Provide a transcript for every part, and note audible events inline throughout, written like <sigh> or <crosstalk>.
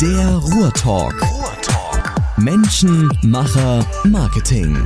Der Ruhrtalk. Ruhrtalk. Menschen, Macher, Marketing.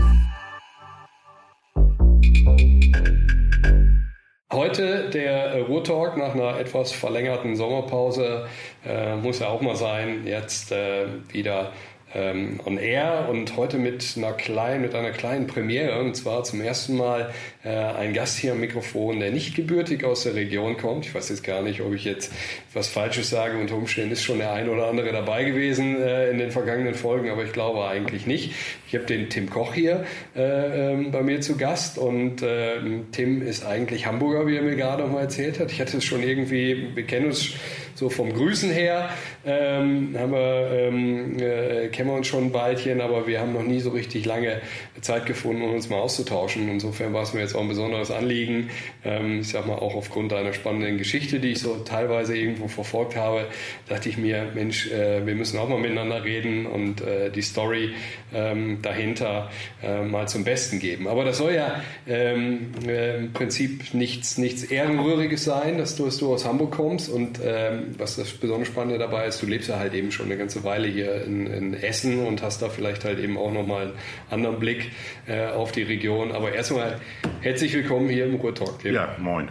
Heute der Ruhrtalk nach einer etwas verlängerten Sommerpause äh, muss ja auch mal sein. Jetzt äh, wieder ähm, on air und heute mit einer kleinen, mit einer kleinen Premiere und zwar zum ersten Mal äh, ein Gast hier am Mikrofon, der nicht gebürtig aus der Region kommt. Ich weiß jetzt gar nicht, ob ich jetzt was Falsches sage. Unter Umständen ist schon der ein oder andere dabei gewesen äh, in den vergangenen Folgen, aber ich glaube eigentlich nicht. Ich habe den Tim Koch hier äh, ähm, bei mir zu Gast und äh, Tim ist eigentlich Hamburger, wie er mir gerade noch mal erzählt hat. Ich hatte es schon irgendwie, wir kennen uns so vom Grüßen her, ähm, haben wir, ähm, äh, kennen wir uns schon ein Weilchen, aber wir haben noch nie so richtig lange Zeit gefunden, um uns mal auszutauschen. Insofern war es mir jetzt auch ein besonderes Anliegen. Ähm, ich sag mal, auch aufgrund einer spannenden Geschichte, die ich so teilweise irgendwo verfolgt habe, dachte ich mir, Mensch, äh, wir müssen auch mal miteinander reden und äh, die Story ähm, dahinter äh, mal zum Besten geben. Aber das soll ja ähm, äh, im Prinzip nichts, nichts Ehrenrühriges sein, dass du, dass du aus Hamburg kommst und ähm, was das besonders Spannende dabei ist, du lebst ja halt eben schon eine ganze Weile hier in, in Essen und hast da vielleicht halt eben auch nochmal einen anderen Blick äh, auf die Region. Aber erstmal herzlich willkommen hier im Ruhrtalk. Ja, moin.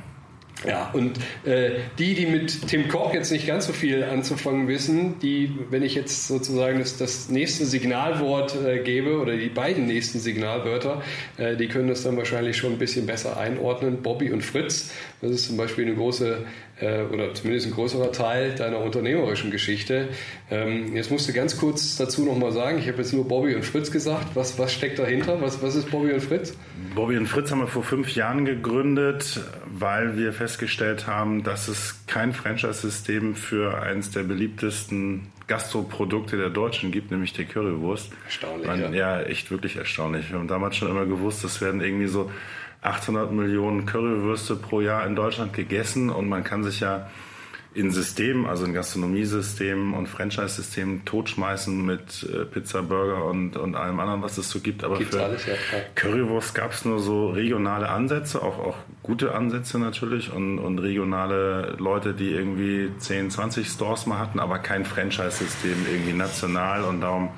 Ja, und äh, die, die mit Tim Koch jetzt nicht ganz so viel anzufangen wissen, die, wenn ich jetzt sozusagen das, das nächste Signalwort äh, gebe oder die beiden nächsten Signalwörter, äh, die können das dann wahrscheinlich schon ein bisschen besser einordnen. Bobby und Fritz, das ist zum Beispiel eine große äh, oder zumindest ein größerer Teil deiner unternehmerischen Geschichte. Ähm, jetzt musst du ganz kurz dazu nochmal sagen, ich habe jetzt nur Bobby und Fritz gesagt. Was, was steckt dahinter? Was, was ist Bobby und Fritz? Bobby und Fritz haben wir vor fünf Jahren gegründet, weil wir festgestellt haben, dass es kein Franchise-System für eines der beliebtesten Gastroprodukte der Deutschen gibt, nämlich die Currywurst. Erstaunlich. Man, ja. ja, echt wirklich erstaunlich. Wir haben damals schon immer gewusst, es werden irgendwie so 800 Millionen Currywürste pro Jahr in Deutschland gegessen und man kann sich ja in Systemen, also in Gastronomiesystemen und Franchise-Systemen totschmeißen mit äh, Pizza, Burger und, und allem anderen, was es so gibt. Aber Gibt's für alles, ja. Currywurst gab es nur so regionale Ansätze, auch, auch gute Ansätze natürlich und, und regionale Leute, die irgendwie 10, 20 Stores mal hatten, aber kein Franchise-System irgendwie national und darum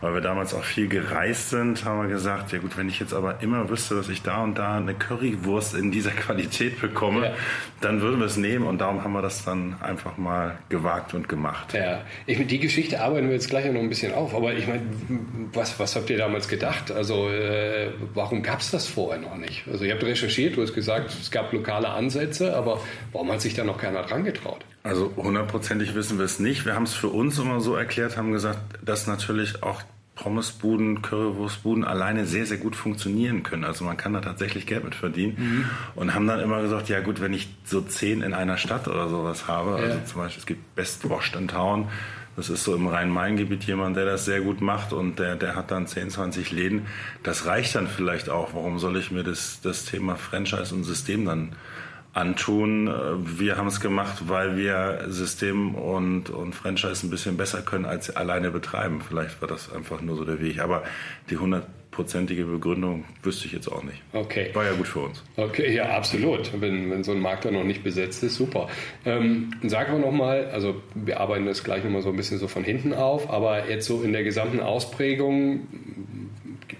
weil wir damals auch viel gereist sind, haben wir gesagt, ja gut, wenn ich jetzt aber immer wüsste, dass ich da und da eine Currywurst in dieser <laughs> Qualität bekomme, Ja. dann würden wir es nehmen und darum haben wir das dann einfach mal gewagt und gemacht. Ja, ich die Geschichte arbeiten wir jetzt gleich noch ein bisschen auf. Aber ich meine, was, was habt ihr damals gedacht? Also äh, warum gab es das vorher noch nicht? Also ihr habt recherchiert, du hast gesagt, es gab lokale Ansätze, aber warum hat sich da noch keiner dran getraut? Also hundertprozentig wissen wir es nicht. Wir haben es für uns immer so erklärt, haben gesagt, dass natürlich auch Pommesbuden, Currywurstbuden alleine sehr, sehr gut funktionieren können. Also man kann da tatsächlich Geld mit verdienen. Und haben dann immer gesagt, ja gut, wenn ich so zehn in einer Stadt oder sowas habe, also zum Beispiel es gibt Best Washed in Town, das ist so im Rhein-Main-Gebiet jemand, der das sehr gut macht und der, der hat dann 10, 20 Läden. Das reicht dann vielleicht auch. Warum soll ich mir das, das Thema Franchise und System dann antun. Äh, Wir haben es gemacht, weil wir System und, und Franchise ein bisschen besser können als sie alleine betreiben. Vielleicht war das einfach nur so der Weg. Aber die hundertprozentige Begründung wüsste ich jetzt auch nicht. Okay. War ja gut für uns. Okay, ja, absolut. Wenn, wenn so ein Markt dann noch nicht besetzt ist, super. Ähm, sagen wir nochmal, also wir arbeiten das gleich nochmal so ein bisschen so von hinten auf, aber jetzt so in der gesamten Ausprägung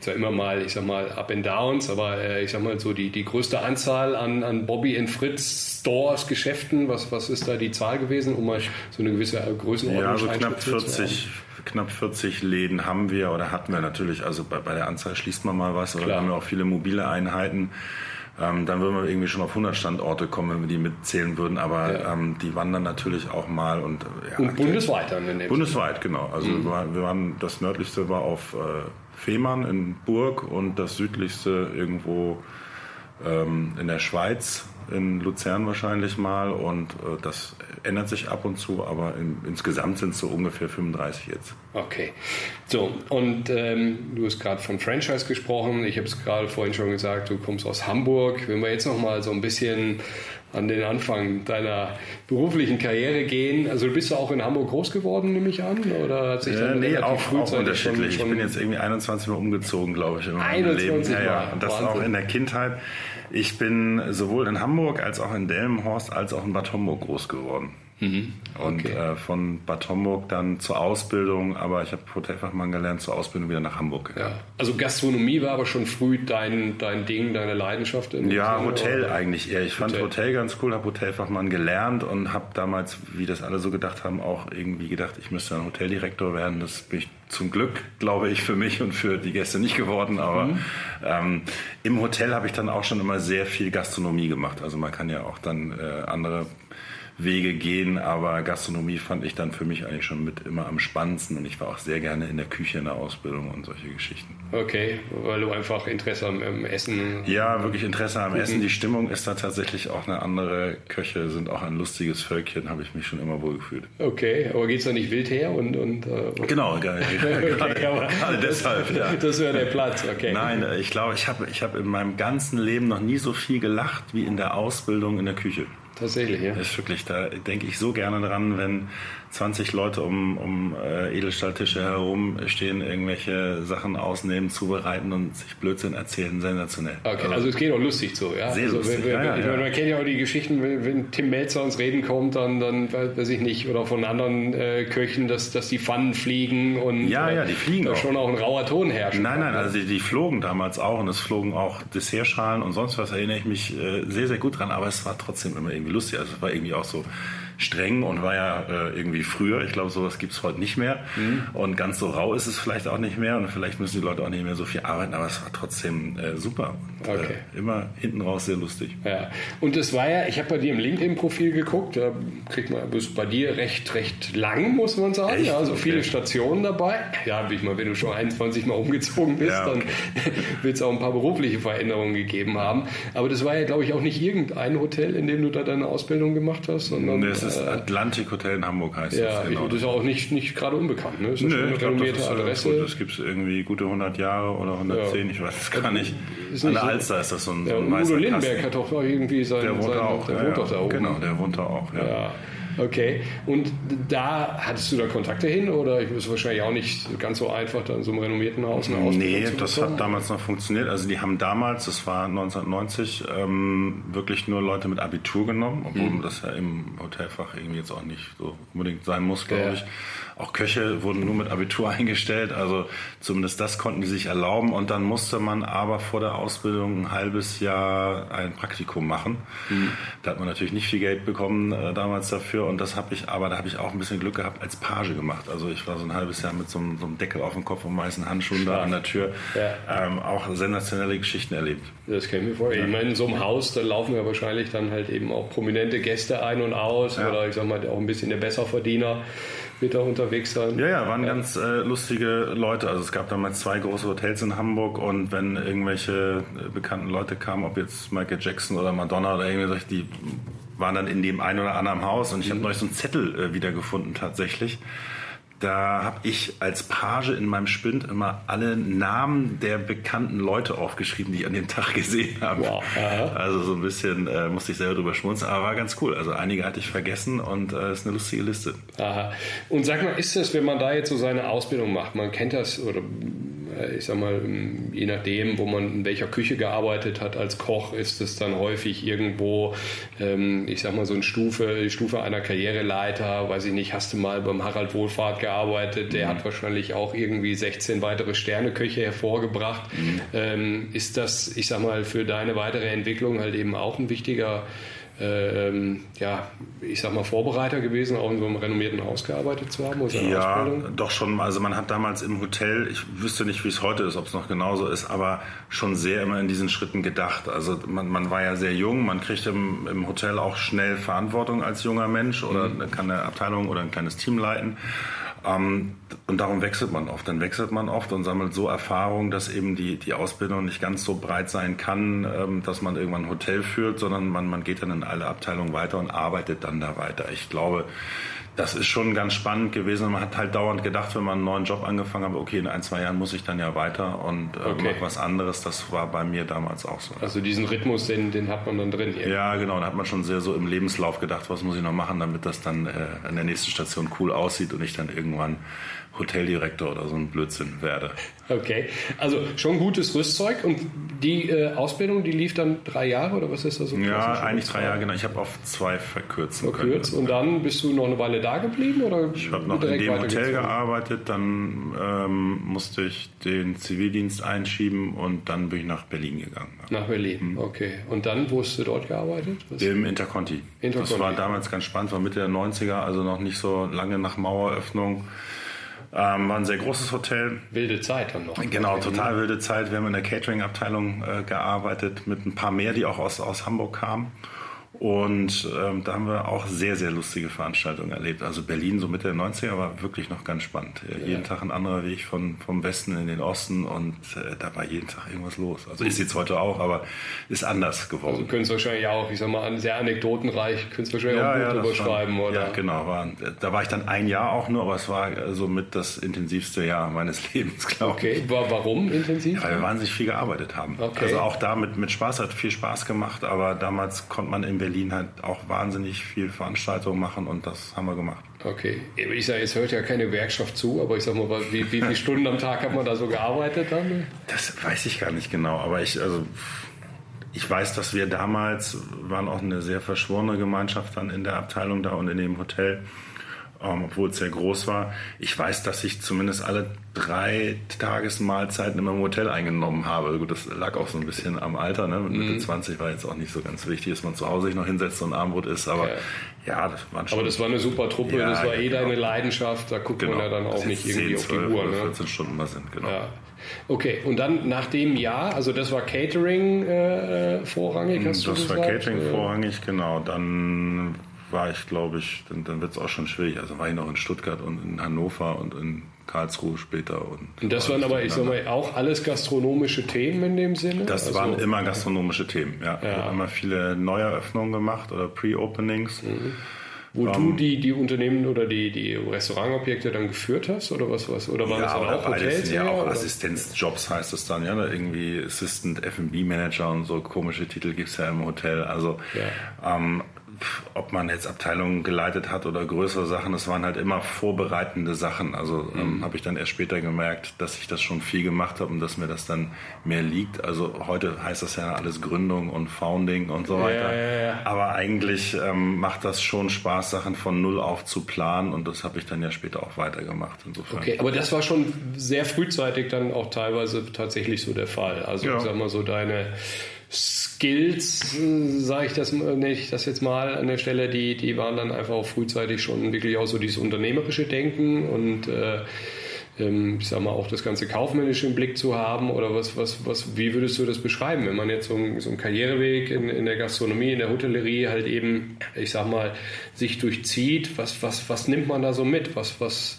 ja immer mal, ich sag mal, Up and Downs, aber äh, ich sag mal so die, die größte Anzahl an, an Bobby and Fritz Stores, Geschäften, was, was ist da die Zahl gewesen, um mal so eine gewisse Größenordnung Ja, so knapp einschätzen zu 40, knapp 40 Läden haben wir oder hatten wir natürlich. Also bei, bei der Anzahl schließt man mal was oder wir haben ja auch viele mobile Einheiten. Ähm, dann würden wir irgendwie schon auf 100 Standorte kommen, wenn wir die mitzählen würden. Aber Ja. ähm, die wandern natürlich auch mal und äh, ja, Und bundesweit dann in dem Bundesweit, genau. Also Mhm. wir, waren, wir waren, das nördlichste war auf äh, Fehmarn in Burg und das südlichste irgendwo ähm, in der Schweiz, in Luzern wahrscheinlich mal. Und äh, das ändert sich ab und zu, aber in, insgesamt sind es so ungefähr 35 jetzt. Okay. So, und ähm, du hast gerade von Franchise gesprochen. Ich habe es gerade vorhin schon gesagt, du kommst aus Hamburg. Wenn wir jetzt noch mal so ein bisschen an den Anfang deiner beruflichen Karriere gehen. Also du bist ja auch in Hamburg groß geworden, nehme ich an? Oder hat sich Äh, dann nee, auch, auch unterschiedlich. schon- ich bin jetzt irgendwie 21 Mal umgezogen, glaube ich, in meinem 21 Leben. Ja, ja. Und das Wahnsinn. auch in der Kindheit. Ich bin sowohl in Hamburg als auch in Delmenhorst als auch in Bad Homburg groß geworden. Mhm. Und okay. äh, von Bad Homburg dann zur Ausbildung, aber ich habe Hotelfachmann gelernt, zur Ausbildung wieder nach Hamburg. Ja. Also Gastronomie war aber schon früh dein, dein Ding, deine Leidenschaft? ja, Sinne, Hotel oder? eigentlich eher. Ich fand Hotel, Hotel ganz cool, habe Hotelfachmann gelernt und habe damals, wie das alle so gedacht haben, auch irgendwie gedacht, ich müsste ein Hoteldirektor werden. Das bin ich zum Glück, glaube ich, für mich und für die Gäste nicht geworden. Aber mhm. ähm, im Hotel habe ich dann auch schon immer sehr viel Gastronomie gemacht. Also man kann ja auch dann äh, andere Wege gehen, aber Gastronomie fand ich dann für mich eigentlich schon mit immer am spannendsten und ich war auch sehr gerne in der Küche in der Ausbildung und solche Geschichten. Okay, weil du einfach Interesse am, am Essen. Ja, wirklich Interesse am Essen. Die Stimmung ist da tatsächlich auch eine andere. Köche sind auch ein lustiges Völkchen, habe ich mich schon immer wohl gefühlt. Okay, aber geht es da nicht wild her und. und äh, <laughs> genau, <laughs> gerade, <laughs> gerade deshalb. Ja. Das wäre der Platz, okay. Nein, ich glaube, ich habe ich hab in meinem ganzen Leben noch nie so viel gelacht wie in der Ausbildung in der Küche. Tatsächlich, ja. Das ist wirklich, da denke ich so gerne dran, wenn 20 Leute um, um äh, Edelstahltische herum stehen, irgendwelche Sachen ausnehmen, zubereiten und sich Blödsinn erzählen. Sensationell. Okay, also, also es geht auch lustig zu, ja? Sehr also, lustig, wenn, ja, ja, ich meine, man kennt ja auch die Geschichten, wenn, wenn Tim Melzer uns reden kommt, dann, dann weiß ich nicht, oder von anderen äh, Köchen, dass, dass die Pfannen fliegen und ja, ja, die fliegen äh, auch. schon auch ein rauer Ton herrscht. Nein, nein, also die, die, flogen damals auch und es flogen auch Dessertschalen und sonst was, erinnere ich mich äh, sehr, sehr gut dran, aber es war trotzdem immer irgendwie lustig. Also es war irgendwie auch so streng und war ja äh, irgendwie früher. Ich glaube, sowas gibt es heute nicht mehr. Mhm. Und ganz so rau ist es vielleicht auch nicht mehr. Und vielleicht müssen die Leute auch nicht mehr so viel arbeiten, aber es war trotzdem äh, super. Und, äh, okay. äh, immer hinten raus sehr lustig. Ja. Und das war ja, ich habe bei dir im LinkedIn-Profil geguckt, da kriegt man bis bei dir recht, recht lang, muss man sagen. Echt? Ja, also viele okay. Stationen dabei. Ja, ich mal, wenn du schon 21 Mal umgezogen bist, ja, okay. <laughs> dann wird es auch ein paar berufliche Veränderungen gegeben haben. Aber das war ja, glaube ich, auch nicht irgendein Hotel, in dem du da deine Ausbildung gemacht hast, sondern. Das ist äh, Atlantic Hotel in Hamburg heißt ja, das. Genau. das ist auch nicht, nicht gerade unbekannt. Ne? Das ist Nö, ich glaub, das ist, Adresse. Das gibt es irgendwie gute 100 Jahre oder 110, ja. ich weiß es gar nicht. Ist An der so, Alster ist das so ein, ja, so ein Udo Lindenberg hat doch irgendwie sein... Der wohnt sein, auch. Der ja, wohnt doch da oben. Genau, der wohnt da auch. ja. Okay. Und da hattest du da Kontakte hin oder ist es wahrscheinlich auch nicht ganz so einfach, da in so einem renommierten Haus eine Ausbildung Nee, das hat damals noch funktioniert. Also die haben damals, das war 1990, ähm, wirklich nur Leute mit Abitur genommen, obwohl mhm. das ja im Hotelfach irgendwie jetzt auch nicht so unbedingt sein muss, glaube ja. ich. Auch Köche wurden nur mit Abitur <laughs> eingestellt, also zumindest das konnten die sich erlauben. Und dann musste man aber vor der Ausbildung ein halbes Jahr ein Praktikum machen. Mhm. Da hat man natürlich nicht viel Geld bekommen äh, damals dafür. Und das habe ich, aber da habe ich auch ein bisschen Glück gehabt, als Page gemacht. Also ich war so ein halbes Jahr mit so einem, so einem Deckel auf dem Kopf und weißen Handschuhen da an der Tür. Ja. Ähm, auch sensationelle Geschichten erlebt. Das kenne ich mir vor. Ja. Ich meine, in so einem Haus, da laufen ja wahrscheinlich dann halt eben auch prominente Gäste ein und aus. Ja. Oder ich sag mal, auch ein bisschen der Besserverdiener wird da unterwegs sein. Ja, ja, waren ja. ganz äh, lustige Leute. Also es gab damals zwei große Hotels in Hamburg und wenn irgendwelche äh, bekannten Leute kamen, ob jetzt Michael Jackson oder Madonna oder irgendwie, die waren dann in dem einen oder anderen Haus und ich mhm. habe neulich so einen Zettel äh, wiedergefunden tatsächlich da habe ich als Page in meinem Spind immer alle Namen der bekannten Leute aufgeschrieben, die ich an dem Tag gesehen habe. Wow. Also so ein bisschen äh, musste ich selber drüber schmunzeln, aber war ganz cool. Also einige hatte ich vergessen und es äh, ist eine lustige Liste. Aha. Und sag mal, ist das, wenn man da jetzt so seine Ausbildung macht, man kennt das oder ich sag mal, ähm, je nachdem, wo man in welcher Küche gearbeitet hat als Koch, ist es dann häufig irgendwo, ähm, ich sag mal, so eine Stufe, Stufe einer Karriereleiter, weiß ich nicht, hast du mal beim Harald Wohlfahrt gearbeitet, der mhm. hat wahrscheinlich auch irgendwie 16 weitere Sterneköche hervorgebracht. Mhm. Ähm, ist das, ich sag mal, für deine weitere Entwicklung halt eben auch ein wichtiger ähm, ja, ich sag mal, Vorbereiter gewesen, auch in so einem renommierten Haus gearbeitet zu haben? Ja, Ausbildung? doch schon. Also man hat damals im Hotel, ich wüsste nicht, wie es heute ist, ob es noch genauso ist, aber schon sehr immer in diesen Schritten gedacht. Also man, man war ja sehr jung, man kriegt im, im Hotel auch schnell Verantwortung als junger Mensch oder mhm. kann eine Abteilung oder ein kleines Team leiten. Ähm, und darum wechselt man oft. Dann wechselt man oft und sammelt so Erfahrung, dass eben die, die Ausbildung nicht ganz so breit sein kann, ähm, dass man irgendwann ein Hotel führt, sondern man, man geht dann in alle Abteilungen weiter und arbeitet dann da weiter. Ich glaube, das ist schon ganz spannend gewesen. Man hat halt dauernd gedacht, wenn man einen neuen Job angefangen hat, okay, in ein, zwei Jahren muss ich dann ja weiter und äh, okay. was anderes. Das war bei mir damals auch so. Also diesen Rhythmus, den, den hat man dann drin. Hier. Ja, genau. Da hat man schon sehr so im Lebenslauf gedacht, was muss ich noch machen, damit das dann äh, an der nächsten Station cool aussieht und ich dann irgendwann Hoteldirektor oder so ein Blödsinn werde. Okay, also schon gutes Rüstzeug und die äh, Ausbildung, die lief dann drei Jahre oder was ist das so? Ja, eigentlich drei Jahre, genau. Ich habe auf zwei verkürzen Verkürzt können. und dann bist du noch eine Weile da geblieben oder? Ich habe noch in dem Hotel gearbeitet, dann ähm, musste ich den Zivildienst einschieben und dann bin ich nach Berlin gegangen. Nach Berlin, mhm. okay. Und dann, wo hast du dort gearbeitet? Was? Im Interconti. Interconti. Das war damals ganz spannend, war Mitte der 90er, also noch nicht so lange nach Maueröffnung. Ähm, war ein sehr großes Hotel. Wilde Zeit dann noch. Genau, total wilde Zeit. Wir haben in der Catering-Abteilung äh, gearbeitet mit ein paar mehr, die auch aus, aus Hamburg kamen. Und ähm, da haben wir auch sehr, sehr lustige Veranstaltungen erlebt. Also Berlin so Mitte der 90er war wirklich noch ganz spannend. Ja. Jeden Tag ein anderer Weg von, vom Westen in den Osten und äh, da war jeden Tag irgendwas los. Also ist jetzt heute auch, aber ist anders geworden. Also können es wahrscheinlich auch, ich sag mal, sehr anekdotenreich, können es wahrscheinlich ja, auch ja, drüber schreiben, oder? Ja, genau. War, da war ich dann ein Jahr auch nur, aber es war so mit das intensivste Jahr meines <laughs> Lebens, glaube ich. Okay, warum intensiv? Weil wir wahnsinnig viel gearbeitet haben. Okay. Also auch da mit, mit Spaß, hat viel Spaß gemacht, aber damals konnte man in Berlin halt auch wahnsinnig viel Veranstaltungen machen und das haben wir gemacht. Okay, ich sage, es hört ja keine Gewerkschaft zu, aber ich sag mal, wie, wie viele Stunden am Tag hat man da so gearbeitet dann? Das weiß ich gar nicht genau, aber ich, also ich weiß, dass wir damals waren auch eine sehr verschworene Gemeinschaft dann in der Abteilung da und in dem Hotel ähm, obwohl es sehr groß war. Ich weiß, dass ich zumindest alle drei Tagesmahlzeiten in meinem Hotel eingenommen habe. Gut, das lag auch so ein bisschen am Alter. Ne? Mit Mitte mhm. 20 war jetzt auch nicht so ganz wichtig, dass man zu Hause sich noch hinsetzt und Abendbrot isst. Aber ja, ja das waren schon. Aber das war eine super Truppe, ja, das war ja, eh genau. deine Leidenschaft. Da guckt genau. man ja dann auch nicht irgendwie 10, auf die Uhr. Oder 14 ne? Stunden mal sind, genau. Ja. Okay, und dann nach dem Jahr, also das war Catering äh, vorrangig, hast das du gesagt? Das war Catering äh, vorrangig, genau. Dann war ich, glaube ich, dann, dann wird es auch schon schwierig. Also war ich noch in Stuttgart und in Hannover und in Karlsruhe später. Und, und das waren aber, ich sag mal, auch alles gastronomische Themen in dem Sinne? Das also, waren immer gastronomische Themen, ja. ja. Ich habe immer viele Neueröffnungen gemacht oder Pre-Openings. Mhm. Wo um, du ähm, die, die Unternehmen oder die, die Restaurantobjekte dann geführt hast oder was was oder waren ja, das dann auch Hotels? Ja, auch oder? Assistenzjobs heißt es dann, ja, irgendwie Assistant F&B Manager und so komische Titel gibt es ja im Hotel. Also ja. ähm, ob man jetzt Abteilungen geleitet hat oder größere Sachen, das waren halt immer vorbereitende Sachen. Also ähm, mhm. habe ich dann erst später gemerkt, dass ich das schon viel gemacht habe und dass mir das dann mehr liegt. Also heute heißt das ja alles Gründung und Founding und so weiter. Ja, ja, ja. Aber eigentlich ähm, macht das schon Spaß, Sachen von null auf zu planen und das habe ich dann ja später auch weitergemacht. Insofern. Okay, aber das war schon sehr frühzeitig dann auch teilweise tatsächlich so der Fall. Also ich sag mal so deine Skills, sage ich das nicht, das jetzt mal an der Stelle, die, die waren dann einfach auch frühzeitig schon wirklich auch so dieses unternehmerische Denken und äh, ähm, ich sag mal auch das ganze kaufmännische im Blick zu haben oder was, was, was, wie würdest du das beschreiben, wenn man jetzt so einen, so einen Karriereweg in, in der Gastronomie, in der Hotellerie halt eben, ich sag mal, sich durchzieht, was, was, was nimmt man da so mit, was, was,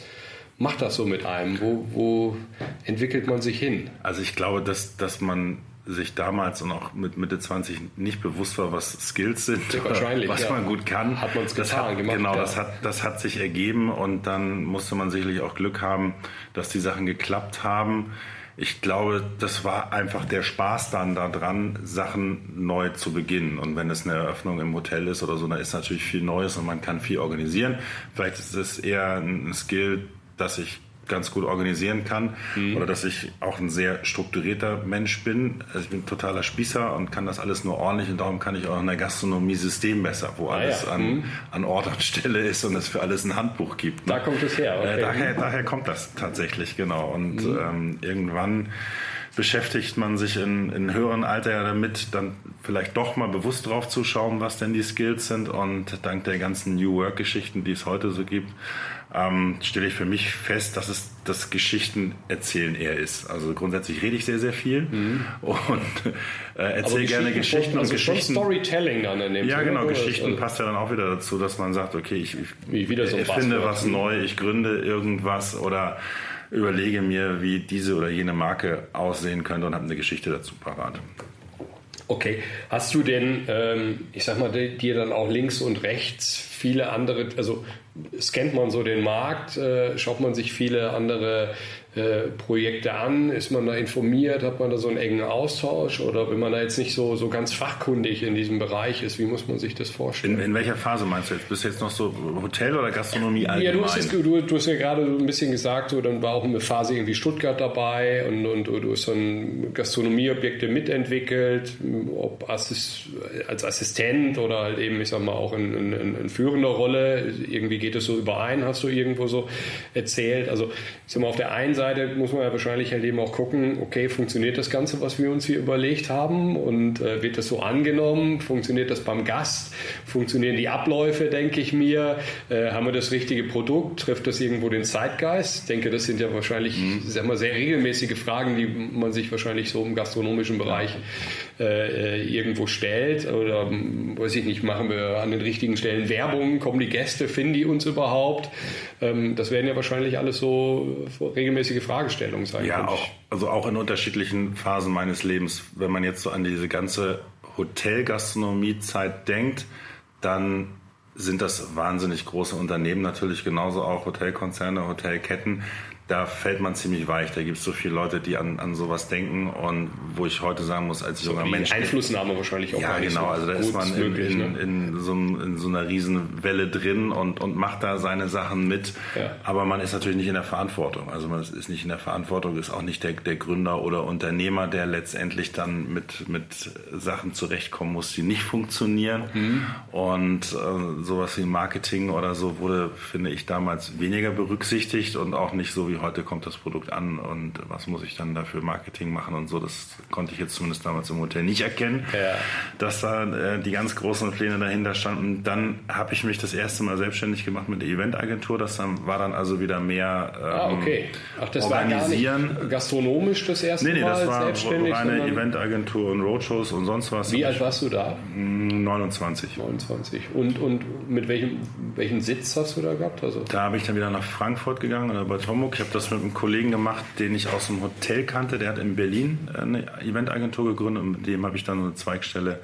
macht das so mit einem? Wo, wo entwickelt man sich hin? Also ich glaube, dass, dass man sich damals und auch mit Mitte 20 nicht bewusst war, was Skills sind, ja, was ja. man gut kann. Hat man es getan, gemacht. Genau, ja. das, hat, das hat sich ergeben und dann musste man sicherlich auch Glück haben, dass die Sachen geklappt haben. Ich glaube, das war einfach der Spaß dann daran, Sachen neu zu beginnen. Und wenn es eine Eröffnung im Hotel ist oder so, dann ist natürlich viel Neues und man kann viel organisieren. Vielleicht ist es eher ein Skill, dass ich ganz gut organisieren kann mhm. oder dass ich auch ein sehr strukturierter Mensch bin. Also ich bin totaler Spießer und kann das alles nur ordentlich und darum kann ich auch in der Gastronomie System besser, wo ah, alles ja. an, mhm. an Ort und Stelle ist und es für alles ein Handbuch gibt. Ne? Da kommt es her. Okay. Äh, daher, daher kommt das tatsächlich, genau. Und mhm. ähm, irgendwann beschäftigt man sich in, in höheren Alter ja damit, dann vielleicht doch mal bewusst drauf zu schauen, was denn die Skills sind. Und dank der ganzen New Work-Geschichten, die es heute so gibt, ähm, stelle ich für mich fest, dass es das Geschichten erzählen eher ist. Also grundsätzlich rede ich sehr, sehr viel mhm. und äh, erzähle gerne Geschichten also und Geschichten. Storytelling dann in dem Ja, Sinne, genau. Geschichten also passt ja dann auch wieder dazu, dass man sagt, okay, ich, ich so erfinde was neu, ich gründe irgendwas oder überlege mir, wie diese oder jene Marke aussehen könnte und habe eine Geschichte dazu parat. Okay, hast du denn, ähm, ich sag mal, dir dann auch links und rechts viele andere, also scannt man so den Markt, äh, schaut man sich viele andere äh, Projekte an? Ist man da informiert? Hat man da so einen engen Austausch? Oder wenn man da jetzt nicht so, so ganz fachkundig in diesem Bereich ist, wie muss man sich das vorstellen? In, in welcher Phase meinst du jetzt? Bist du jetzt noch so Hotel oder Gastronomie allgemein? Ja, du hast, jetzt, du, du hast ja gerade so ein bisschen gesagt, so, dann war auch eine Phase irgendwie Stuttgart dabei und, und du hast dann Gastronomieobjekte mitentwickelt, ob Assist, als Assistent oder halt eben, ich sag mal, auch in, in, in führender Rolle. Irgendwie geht es so überein, hast du irgendwo so erzählt. Also, ich sag mal, auf der einen Seite Seite muss man ja wahrscheinlich halt eben auch gucken, okay, funktioniert das Ganze, was wir uns hier überlegt haben und äh, wird das so angenommen? Funktioniert das beim Gast? Funktionieren die Abläufe, denke ich mir? Äh, haben wir das richtige Produkt? Trifft das irgendwo den Zeitgeist? Ich denke, das sind ja wahrscheinlich mhm. sag mal, sehr regelmäßige Fragen, die man sich wahrscheinlich so im gastronomischen Bereich äh, irgendwo stellt. Oder weiß ich nicht, machen wir an den richtigen Stellen Werbung? Kommen die Gäste? Finden die uns überhaupt? Ähm, das werden ja wahrscheinlich alles so regelmäßige Fragestellungen sein. Ja, auch, also auch in unterschiedlichen Phasen meines Lebens. Wenn man jetzt so an diese ganze Hotelgastronomiezeit denkt, dann sind das wahnsinnig große Unternehmen, natürlich genauso auch Hotelkonzerne, Hotelketten da fällt man ziemlich weich. Da gibt es so viele Leute, die an, an sowas denken und wo ich heute sagen muss, als so junger Mensch. Einflussnahme wahrscheinlich auch. Ja, genau. So also da ist man in, möglich, in, ne? in, so, in, so, einer riesen Welle drin und, und macht da seine Sachen mit. Ja. Aber man ist natürlich nicht in der Verantwortung. Also man ist nicht in der Verantwortung, ist auch nicht der, der Gründer oder Unternehmer, der letztendlich dann mit, mit Sachen zurechtkommen muss, die nicht funktionieren. Mhm. Und äh, sowas wie Marketing oder so wurde, finde ich, damals weniger berücksichtigt und auch nicht so wie heute kommt das Produkt an und was muss ich dann dafür Marketing machen und so. Das konnte ich jetzt zumindest damals im Hotel nicht erkennen, ja. dass da äh, die ganz großen Pläne dahinter standen. Dann habe ich mich das erste Mal selbstständig gemacht mit der Eventagentur. Das war dann also wieder mehr ähm, ah, okay. Ach, das organisieren. war gar nicht gastronomisch das erste nee, nee, Mal das war selbstständig? reine Eventagentur und Roadshows und sonst was. Wie alt warst du da? 29. 29. Und, und mit welchem, welchen Sitz hast du da gehabt? Also? Da habe ich dann wieder nach Frankfurt gegangen oder bei Homburg. Ich habe das mit einem Kollegen gemacht, den ich aus dem Hotel kannte. Der hat in Berlin eine Eventagentur gegründet und mit dem habe ich dann eine Zweigstelle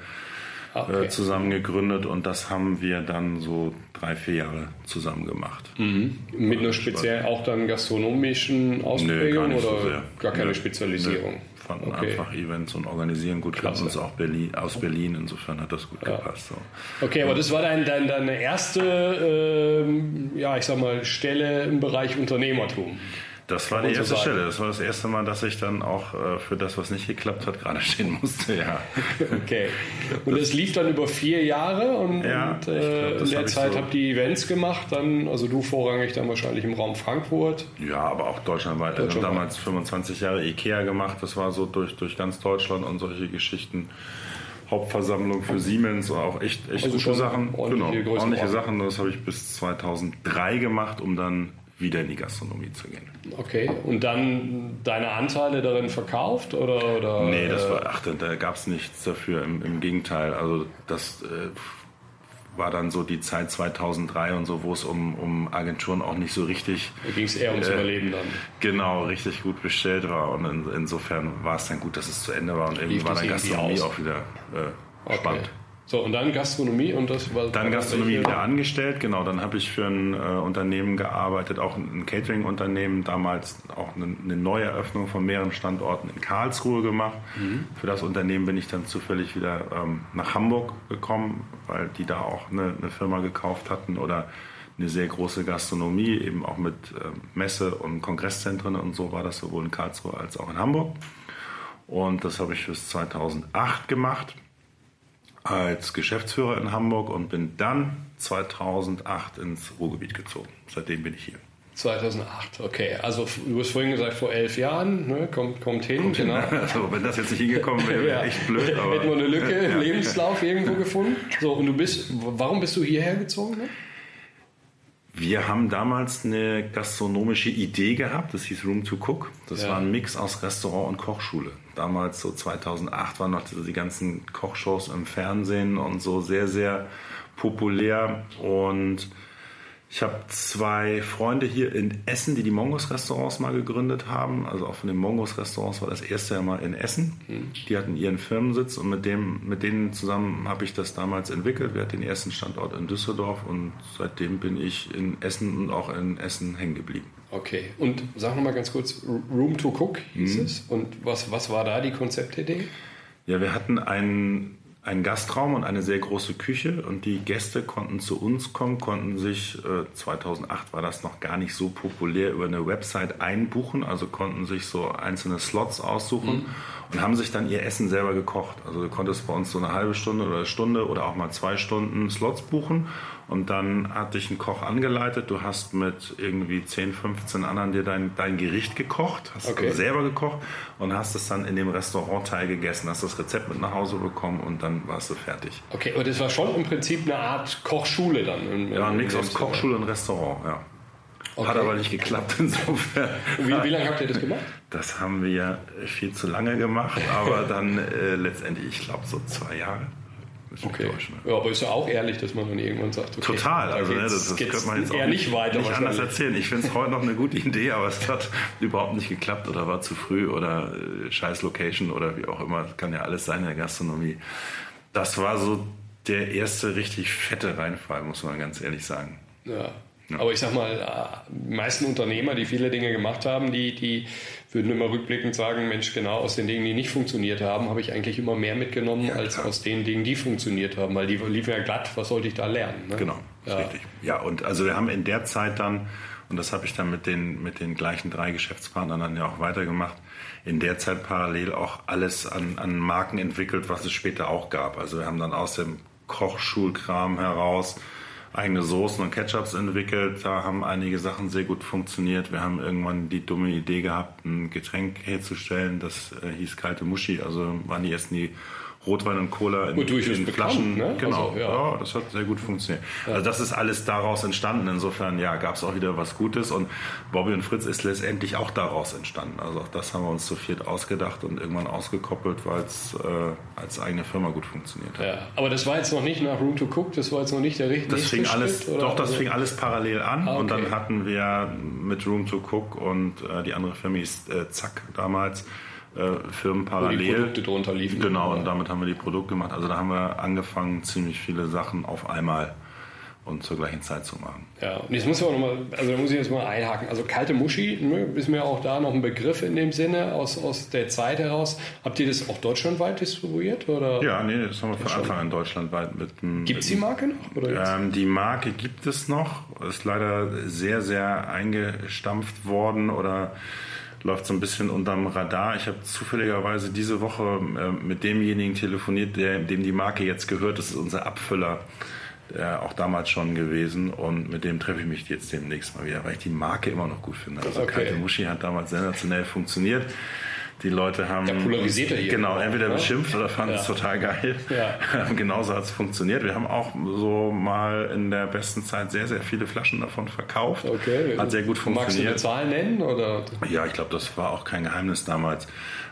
ah, okay. äh, zusammen gegründet und das haben wir dann so drei, vier Jahre zusammen gemacht. Mhm. Mit einer speziell auch dann gastronomischen Ausprägung nee, oder so gar keine nee, Spezialisierung? Nee fanden okay. einfach Events und Organisieren gut. Klasse. uns auch Berlin, aus Berlin, insofern hat das gut ja. gepasst. So. Okay, aber das war dein, dein, deine erste, äh, ja, ich sag mal, Stelle im Bereich Unternehmertum. Das war die erste so Stelle. Das war das erste Mal, dass ich dann auch äh, für das, was nicht geklappt hat, gerade <laughs> stehen musste. Ja. <laughs> Okay. Und es lief dann über vier Jahre und, ja, und äh, glaub, in der Zeit so habt ihr Events gemacht. Dann, also du vorrangig dann wahrscheinlich im Raum Frankfurt. Ja, aber auch deutschlandweit. Deutschland also damals 25 Jahre IKEA gemacht. Das war so durch, durch ganz Deutschland und solche Geschichten. Hauptversammlung für Siemens und auch echt, echt also gute Sachen. Ordentliche, genau, ordentliche Sachen. Das habe ich bis 2003 gemacht, um dann wieder in die Gastronomie zu gehen. Okay, und dann deine Anteile darin verkauft oder? oder nee, das war, ach, da gab es nichts dafür, im, im, Gegenteil. Also das äh, war dann so die Zeit 2003 und so, wo es um, um Agenturen auch nicht so richtig... Da ging es eher ums äh, Überleben dann. Genau, richtig gut bestellt war und in, insofern war es dann gut, dass es zu Ende war und irgendwie war dann Gastronomie auch wieder äh, spannend. Okay. So, und dann Gastronomie und das war. Dann Gastronomie wieder angestellt, genau. Dann habe ich für ein äh, Unternehmen gearbeitet, auch ein Catering-Unternehmen, damals auch eine, eine Neueröffnung von mehreren Standorten in Karlsruhe gemacht. Mhm. Für das Unternehmen bin ich dann zufällig wieder ähm, nach Hamburg gekommen, weil die da auch eine, eine, Firma gekauft hatten oder eine sehr große Gastronomie, eben auch mit äh, Messe- und Kongresszentren und so war das sowohl in Karlsruhe als auch in Hamburg. Und das habe ich bis 2008 gemacht als Geschäftsführer in Hamburg und bin dann 2008 ins Ruhrgebiet gezogen. Seitdem bin ich hier. 2008, okay. Also du hast vorhin gesagt, vor elf Jahren, ne? kommt, kommt hin. Kommt genau. Hin. <laughs> Also, wenn das jetzt nicht hingekommen wäre, wäre ja. echt blöd. Aber Hätten wir eine Lücke ja. Lebenslauf irgendwo gefunden. So, und du bist, warum bist du hierher gezogen? Ne? Wir haben damals eine gastronomische Idee gehabt, das hieß Room to Cook. Das ja. war ein Mix aus Restaurant und Kochschule. Damals, so 2008, waren noch die ganzen Kochshows im Fernsehen und so sehr, sehr populär. Und Ich habe zwei Freunde hier in Essen, die die Mongos Restaurants mal gegründet haben. Also auch von den Mongos Restaurants war das erste mal in Essen. Mhm. Die hatten ihren Firmensitz und mit, dem, mit denen zusammen habe ich das damals entwickelt. Wir hatten den ersten Standort in Düsseldorf und seitdem bin ich in Essen und auch in Essen hängen geblieben. Okay, und sag nochmal ganz kurz, Room to Cook hieß mhm. es. Und was, was war da die Konzeptidee? Ja, wir hatten einen ein Gastraum und eine sehr große Küche und die Gäste konnten zu uns kommen, konnten sich, äh, 2008 war das noch gar nicht so populär, über eine Website einbuchen, also konnten sich so einzelne Slots aussuchen mhm. und haben sich dann ihr Essen selber gekocht. Also du konntest bei uns so eine halbe Stunde oder eine Stunde oder auch mal zwei Stunden Slots buchen und dann hat dich ein Koch angeleitet. Du hast mit irgendwie 10, 15 anderen dir dein, dein Gericht gekocht, hast okay. selber gekocht und hast es dann in dem Restaurantteil gegessen, hast das Rezept mit nach Hause bekommen und dann warst du fertig. Okay, aber das war schon im Prinzip eine Art Kochschule dann. In, ja, ein Mix aus Kochschule und Restaurant, ja. Okay. Hat aber nicht geklappt <laughs> insofern. Wie, wie, lange habt ihr das gemacht? Das haben wir viel zu lange gemacht, aber dann äh, letztendlich, ich glaube, so zwei Jahre okay. Ja, aber ist ja auch ehrlich, dass man dann irgendwann sagt, okay, Total, also ne, das, das könnte man jetzt auch nicht, weiter nicht anders erzählen. Ich finde es heute noch eine gute Idee, aber es hat überhaupt nicht geklappt oder war zu früh oder äh, scheiß Location oder wie auch immer. Das kann ja alles sein in der Gastronomie. Das war so der erste richtig fette Reinfall, muss man ganz ehrlich sagen. Ja. Ja. Aber ich sag mal, äh, die meisten Unternehmer, die viele Dinge gemacht haben, die, die würden immer rückblickend sagen, Mensch, genau aus den Dingen, die nicht funktioniert haben, habe ich eigentlich immer mehr mitgenommen ja, als aus den Dingen, die funktioniert haben, weil die liefen ja glatt, was sollte ich da lernen? Ne? Genau, ja. richtig. Ja, und also wir haben in der Zeit dann, und das habe ich dann mit den, mit den gleichen drei Geschäftspartnern dann ja auch weitergemacht, in der Zeit parallel auch alles an, an Marken entwickelt, was es später auch gab. Also wir haben dann aus dem Kochschulkram heraus eigene Soßen und Ketchups entwickelt. Da haben einige Sachen sehr gut funktioniert. Wir haben irgendwann die dumme Idee gehabt, ein Getränk herzustellen. Das äh, hieß kalte Muschi. Also waren die ersten, die Rotwein und Cola in, in Flaschen. Ne? Genau, also, ja. ja. das hat sehr gut funktioniert. Ja. Also das ist alles daraus entstanden. Insofern, ja, gab es auch wieder was Gutes und Bobby und Fritz ist letztendlich auch daraus entstanden. Also auch das haben wir uns zu viert ausgedacht und irgendwann ausgekoppelt, weil es äh, als eigene Firma gut funktioniert hat. Ja, aber das war jetzt noch nicht nach Room to Cook, das war jetzt noch nicht der richtige das fing alles, Schritt, Doch, das also? fing alles parallel an ah, okay. und dann hatten wir mit Room to Cook und äh, die andere Firma ist äh, Zack damals äh, Firmen parallel. Wo die Produkte drunter liefen. Genau, und damit haben wir die Produkte gemacht. Also da haben wir angefangen, ziemlich viele Sachen auf einmal und zur gleichen Zeit zu machen. Ja, und jetzt muss ich auch nochmal, also da muss ich jetzt mal einhaken. Also kalte Muschi, ne, ist mir auch da noch ein Begriff in dem Sinne aus, aus der Zeit heraus. Habt ihr das auch deutschlandweit distribuiert? Oder? Ja, nee, das haben wir von Anfang an deutschlandweit mit. Gibt es die Marke noch? Oder ähm, die Marke gibt es noch, ist leider sehr, sehr eingestampft worden oder läuft so ein bisschen unterm Radar. Ich habe zufälligerweise diese Woche äh, mit demjenigen telefoniert, der, dem die Marke jetzt gehört. Das ist unser Abfüller, der auch damals schon gewesen. Und mit dem treffe ich mich jetzt demnächst mal wieder, weil ich die Marke immer noch gut finde. Also okay. Kalte Muschi hat damals sensationell funktioniert. Die Leute haben. Der polarisiert hier. Genau, entweder ja? beschimpft oder fanden ja. es total geil. Ja. <laughs> Genauso hat es funktioniert. Wir haben auch so mal in der besten Zeit sehr, sehr viele Flaschen davon verkauft. Okay. Hat sehr gut funktioniert. Magst du eine Zahl nennen? Oder? Ja, ich glaube, das war auch kein Geheimnis damals.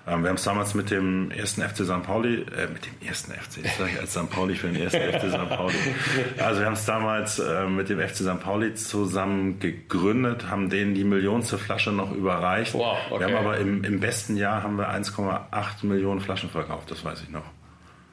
Ähm, wir haben es damals mit dem ersten FC St. Pauli, äh, mit dem ersten FC, jetzt sage ich als St. Pauli für den ersten FC St. Pauli. Also wir haben es damals äh, mit dem FC St. Pauli zusammen gegründet, haben denen die millionste Flasche noch überreicht. Wow, okay. Wir haben aber im, im besten Jahr haben wir 1,8 Millionen Flaschen verkauft, das weiß ich noch.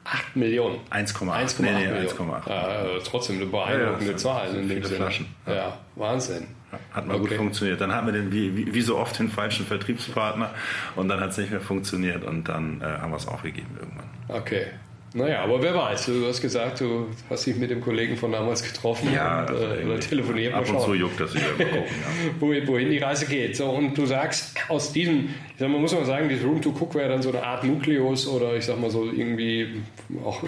8 Millionen. 1,8. Nee, nee, 1,8. Ja, trotzdem eine beeindruckende ja, Zahl in dem Sinne. Flaschen. Ja. ja, Wahnsinn. Hat mal okay. gut funktioniert. Dann hatten wir den, wie, wie, so oft den falschen Vertriebspartner und dann hat es nicht mehr funktioniert und dann äh, haben wir es aufgegeben irgendwann. Okay. Naja, aber wer weiß, du hast gesagt, du hast dich mit dem Kollegen von damals getroffen ja, und, äh, oder telefoniert. Ab und zu juckt das wieder mal gucken, ja. <laughs> wohin, wohin die Reise geht. So, und du sagst, aus diesem, ich sag mal, muss man sagen, dieses Room to Cook wäre dann so eine Art Nukleus oder ich sag mal so irgendwie, auch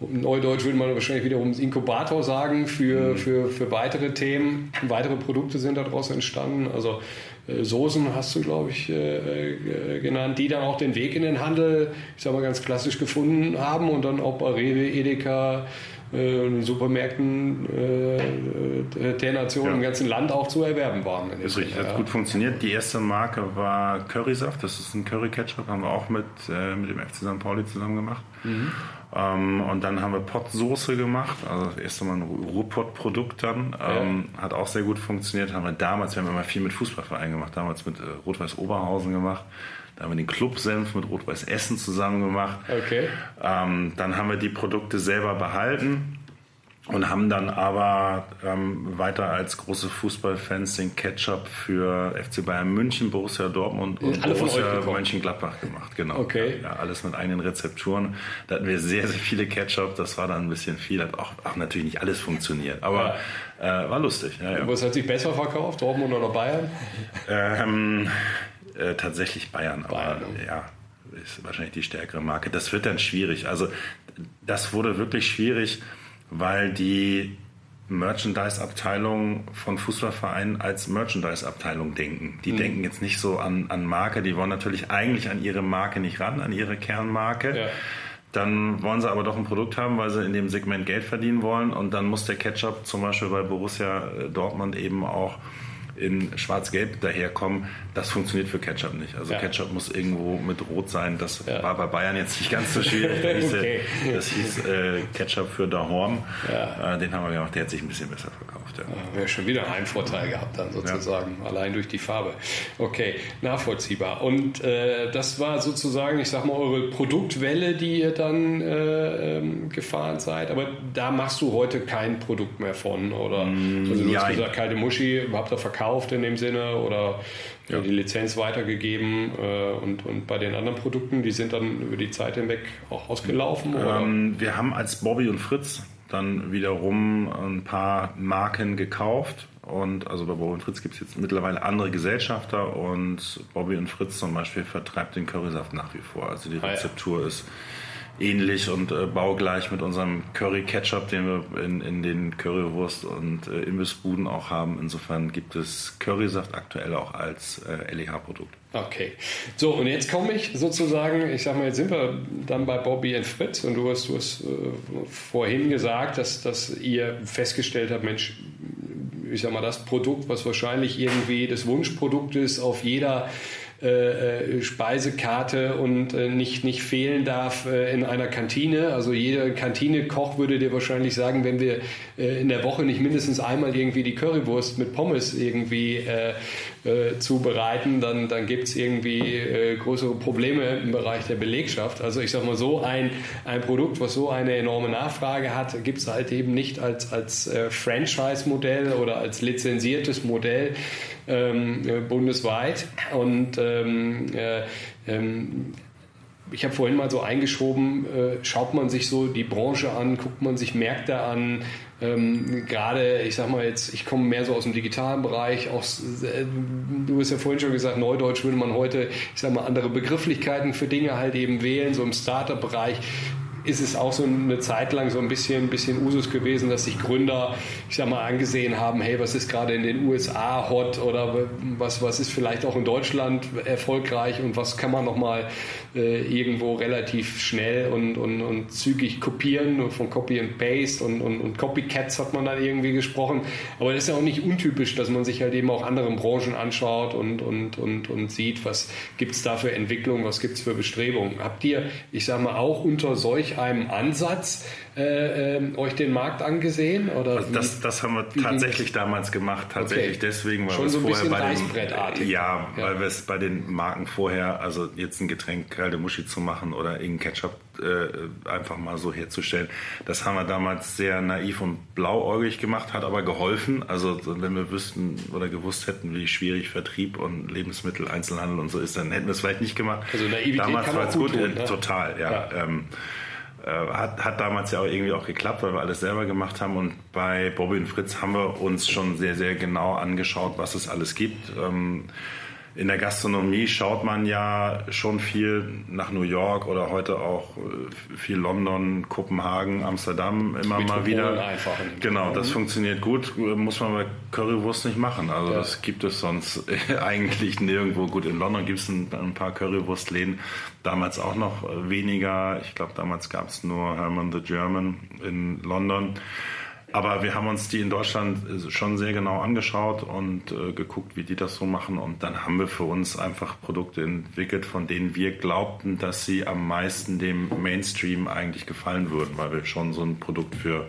Neudeutsch würde man wahrscheinlich wiederum Inkubator sagen für, mhm. für, für weitere Themen. Weitere Produkte sind daraus entstanden. Also äh, Soßen hast du, glaube ich, äh, äh, genannt, die dann auch den Weg in den Handel, ich sage mal ganz klassisch, gefunden haben und dann auch bei Rewe, Edeka, äh, Supermärkten äh, der Nation ja. im ganzen Land auch zu erwerben waren. Das ist richtig, hat ja. gut funktioniert. Die erste Marke war Currysaft, das ist ein Curry-Ketchup, haben wir auch mit, äh, mit dem FC St. Pauli zusammen gemacht. Mhm. Ähm, und dann haben wir Pottsoße gemacht, also das erste Mal ein Ruhrpott-Produkt dann. Ähm, ja. Hat auch sehr gut funktioniert. Haben wir damals, wir haben immer viel mit Fußballvereinen gemacht, damals mit äh, Rot-Weiß Oberhausen gemacht. Da haben wir den Club-Senf mit Rot-Weiß Essen zusammen gemacht. Okay. Ähm, dann haben wir die Produkte selber behalten und haben dann aber ähm, weiter als große Fußballfans den Ketchup für FC Bayern München, Borussia Dortmund und Alle Borussia Mönchengladbach gemacht. Genau. Okay. Ja, alles mit eigenen Rezepturen. Da hatten wir sehr, sehr viele Ketchup. Das war dann ein bisschen viel. Hat auch, auch natürlich nicht alles funktioniert, aber ja. äh, war lustig. Ja, ja. Was hat sich besser verkauft, Dortmund oder Bayern? Ähm, äh, tatsächlich Bayern, Bayern, aber ja ist wahrscheinlich die stärkere Marke. Das wird dann schwierig. Also das wurde wirklich schwierig weil die Merchandise-Abteilung von Fußballvereinen als Merchandise-Abteilung denken. Die mhm. denken jetzt nicht so an, an Marke, die wollen natürlich eigentlich an ihre Marke nicht ran, an ihre Kernmarke. Ja. Dann wollen sie aber doch ein Produkt haben, weil sie in dem Segment Geld verdienen wollen. Und dann muss der Ketchup zum Beispiel bei Borussia Dortmund eben auch in Schwarz-Gelb daherkommen, das funktioniert für Ketchup nicht. Also ja. Ketchup muss irgendwo mit Rot sein. Das ja. war bei Bayern jetzt nicht ganz so schwierig. <laughs> Das hieß, okay. das hieß äh, Ketchup für Dahorm. Ja. Äh, den haben wir gemacht, der hat sich ein bisschen besser verkauft. Ja. Ja, wir schon wieder einen Vorteil gehabt dann sozusagen, allein durch die Farbe. Okay, nachvollziehbar. Und äh, das war sozusagen, ich sag mal, eure Produktwelle, die ihr dann äh, ähm, gefahren seid. Aber da machst du heute kein Produkt mehr von, oder? Mm, also du hast gesagt, kalte Muschi, habt ihr verkauft in dem Sinne oder ja. die Lizenz weitergegeben äh, und, und bei den anderen Produkten, die sind dann über die Zeit hinweg auch ausgelaufen? Ähm, wir haben als Bobby und Fritz dann wiederum ein paar Marken gekauft. Und also bei Bobby und Fritz gibt es jetzt mittlerweile andere Gesellschafter und Bobby und Fritz zum Beispiel vertreibt den Currysaft nach wie vor. Also die Rezeptur ah, ja. ist ähnlich und äh, baugleich mit unserem Curry Ketchup, den wir in, in den Currywurst und äh, Imbissbuden auch haben. Insofern gibt es Currysaft aktuell auch als äh, LEH-Produkt. Okay. So, und jetzt komme ich sozusagen, ich sag mal, jetzt sind wir dann bei Bobby und Fritz und du hast, du hast äh, vorhin gesagt, dass, dass ihr festgestellt habt, Mensch, ich sag mal, das Produkt, was wahrscheinlich irgendwie das Wunschprodukt ist auf jeder äh, äh, Speisekarte und äh, nicht, nicht fehlen darf äh, in einer Kantine. Also jeder Kantinekoch würde dir wahrscheinlich sagen, wenn wir äh, in der Woche nicht mindestens einmal irgendwie die Currywurst mit Pommes irgendwie äh, zubereiten, dann, dann gibt es irgendwie größere Probleme im Bereich der Belegschaft. Also ich sag mal so, ein, ein Produkt, was so eine enorme Nachfrage hat, gibt es halt eben nicht als, als Franchise-Modell oder als lizenziertes Modell ähm, bundesweit. Und ähm, äh, ähm, ich habe vorhin mal so eingeschoben, äh, schaut man sich so die Branche an, guckt man sich Märkte an, ähm, gerade, ich sag mal jetzt, ich komme mehr so aus dem digitalen Bereich, aus, äh, du hast ja vorhin schon gesagt, Neudeutsch würde man heute, ich sag mal, andere Begrifflichkeiten für Dinge halt eben wählen, so im Startup-Bereich ist es auch so eine Zeit lang so ein bisschen, bisschen Usus gewesen, dass sich Gründer, ich sag mal, angesehen haben, hey, was ist gerade in den USA hot oder was, was ist vielleicht auch in Deutschland erfolgreich und was kann man nochmal äh, irgendwo relativ schnell und, und, und zügig kopieren, von Copy and Paste und, und, und Copycats hat man dann irgendwie gesprochen. Aber das ist ja auch nicht untypisch, dass man sich halt eben auch anderen Branchen anschaut und, und, und, und sieht, was gibt es da für Entwicklungen, was gibt es für Bestrebungen. Habt ihr, ich sag mal, auch unter solch einem Ansatz äh, äh, euch den Markt angesehen? Oder also das, das haben wir tatsächlich damals gemacht, tatsächlich okay. deswegen, weil wir es so vorher bei den, ja, ja, weil wir es bei den Marken vorher, also jetzt ein Getränk kalte Muschi zu machen oder irgendein Ketchup äh, einfach mal so herzustellen, das haben wir damals sehr naiv und blauäugig gemacht, hat aber geholfen. Also wenn wir wüssten oder gewusst hätten, wie schwierig Vertrieb und Lebensmittel, Einzelhandel und so ist, dann hätten wir es vielleicht nicht gemacht. Also Naivität damals war es gut, tun, ne? total, ja. ja. Ähm, äh, hat, hat damals ja auch irgendwie auch geklappt, weil wir alles selber gemacht haben. Und bei Bobby und Fritz haben wir uns schon sehr, sehr genau angeschaut, was es alles gibt. Ähm, in der Gastronomie schaut man ja schon viel nach New York oder heute auch äh, viel London, Kopenhagen, Amsterdam immer mal wieder. Einfach genau, das funktioniert gut, muss man bei Currywurst nicht machen. Also ja. das gibt es sonst <laughs> eigentlich nirgendwo. Gut, in London gibt es ein, ein, paar Currywurstläden, damals auch noch weniger. Ich glaube, damals gab es nur Herman the German in London. Aber wir haben uns die in Deutschland äh, schon sehr genau angeschaut und äh, geguckt, wie die das so machen. Und dann haben wir für uns einfach Produkte entwickelt, von denen wir glaubten, dass sie am meisten dem Mainstream eigentlich gefallen würden, weil wir schon so ein Produkt für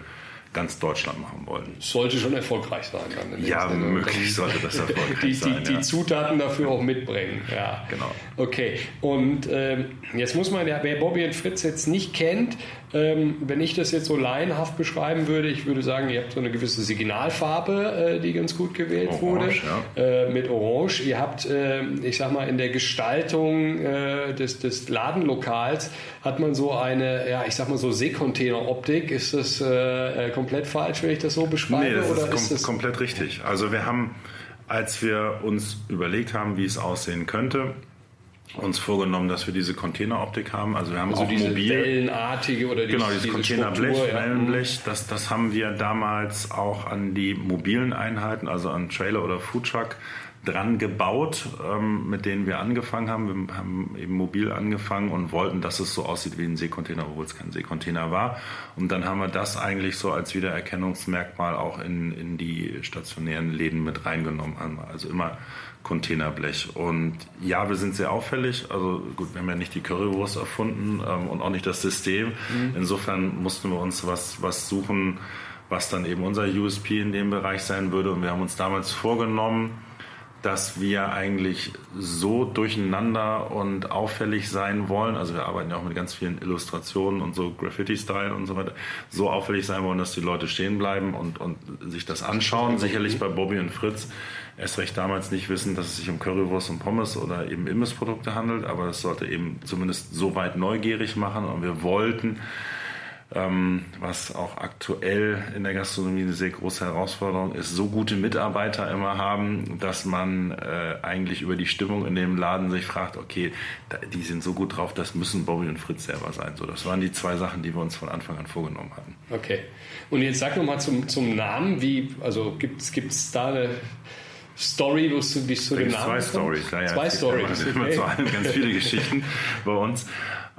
ganz Deutschland machen wollen. Sollte schon erfolgreich sein. Dann ja, möglich sollte das erfolgreich die, sein. Die, ja. die, Zutaten dafür auch mitbringen. Ja, genau. Okay, und ähm, jetzt muss man wer Bobby und Fritz jetzt nicht kennt, ähm, wenn ich das jetzt so laienhaft beschreiben würde, ich würde sagen, ihr habt so eine gewisse Signalfarbe, äh, die ganz gut gewählt Orange, wurde, ja. äh, mit Orange. Ihr habt, äh, ich sag mal, in der Gestaltung äh, des, des Ladenlokals hat man so eine, ja, ich sag mal so Seekontainer-Optik. Ist das äh, komplett falsch, wenn ich das so beschreibe? Nee, das oder ist, kom ist das komplett richtig. Also wir haben, als wir uns überlegt haben, wie es aussehen könnte, uns vorgenommen, dass wir diese Containeroptik haben. Also wir haben also auch diese mobil. wellenartige oder diese, genau, dieses diese Containerblech, Struktur, ja. Wellenblech. Das, das haben wir damals auch an die mobilen Einheiten, also an Trailer oder Foodtruck dran gebaut, ähm, mit denen wir angefangen haben. Wir haben eben mobil angefangen und wollten, dass es so aussieht wie ein Seekontainer, obwohl es kein Seekontainer war. Und dann haben wir das eigentlich so als Wiedererkennungsmerkmal auch in, in die stationären Läden mit reingenommen. Also immer Containerblech. Und ja, wir sind sehr auffällig. Also gut, wir haben ja nicht die Currywurst erfunden ähm, und auch nicht das System. Mhm. Insofern mussten wir uns was, was suchen, was dann eben unser USP in dem Bereich sein würde. Und wir haben uns damals vorgenommen, dass wir eigentlich so durcheinander und auffällig sein wollen. Also wir arbeiten ja auch mit ganz vielen Illustrationen und so Graffiti-Style und so weiter. So auffällig sein wollen, dass die Leute stehen bleiben und, und sich das anschauen. Sicherlich bei Bobby und Fritz erst recht damals nicht wissen, dass es sich um Currywurst und Pommes oder eben Imbissprodukte handelt. Aber das sollte eben zumindest so weit neugierig machen. Und wir wollten was auch aktuell in der Gastronomie eine sehr große Herausforderung ist, so gute Mitarbeiter immer haben, dass man äh, eigentlich über die Stimmung in dem Laden sich fragt, okay, die sind so gut drauf, das müssen Bobby und Fritz selber sein. So, das waren die zwei Sachen, die wir uns von Anfang an vorgenommen hatten. Okay. Und jetzt sag nochmal zum, zum Namen, wie, also gibt es da eine Story, wo du dich zu dem Namen Zwei Stories, ja, ja. Zwei Stories. <laughs> Okay. Immer zu allen ganz viele Geschichten bei uns.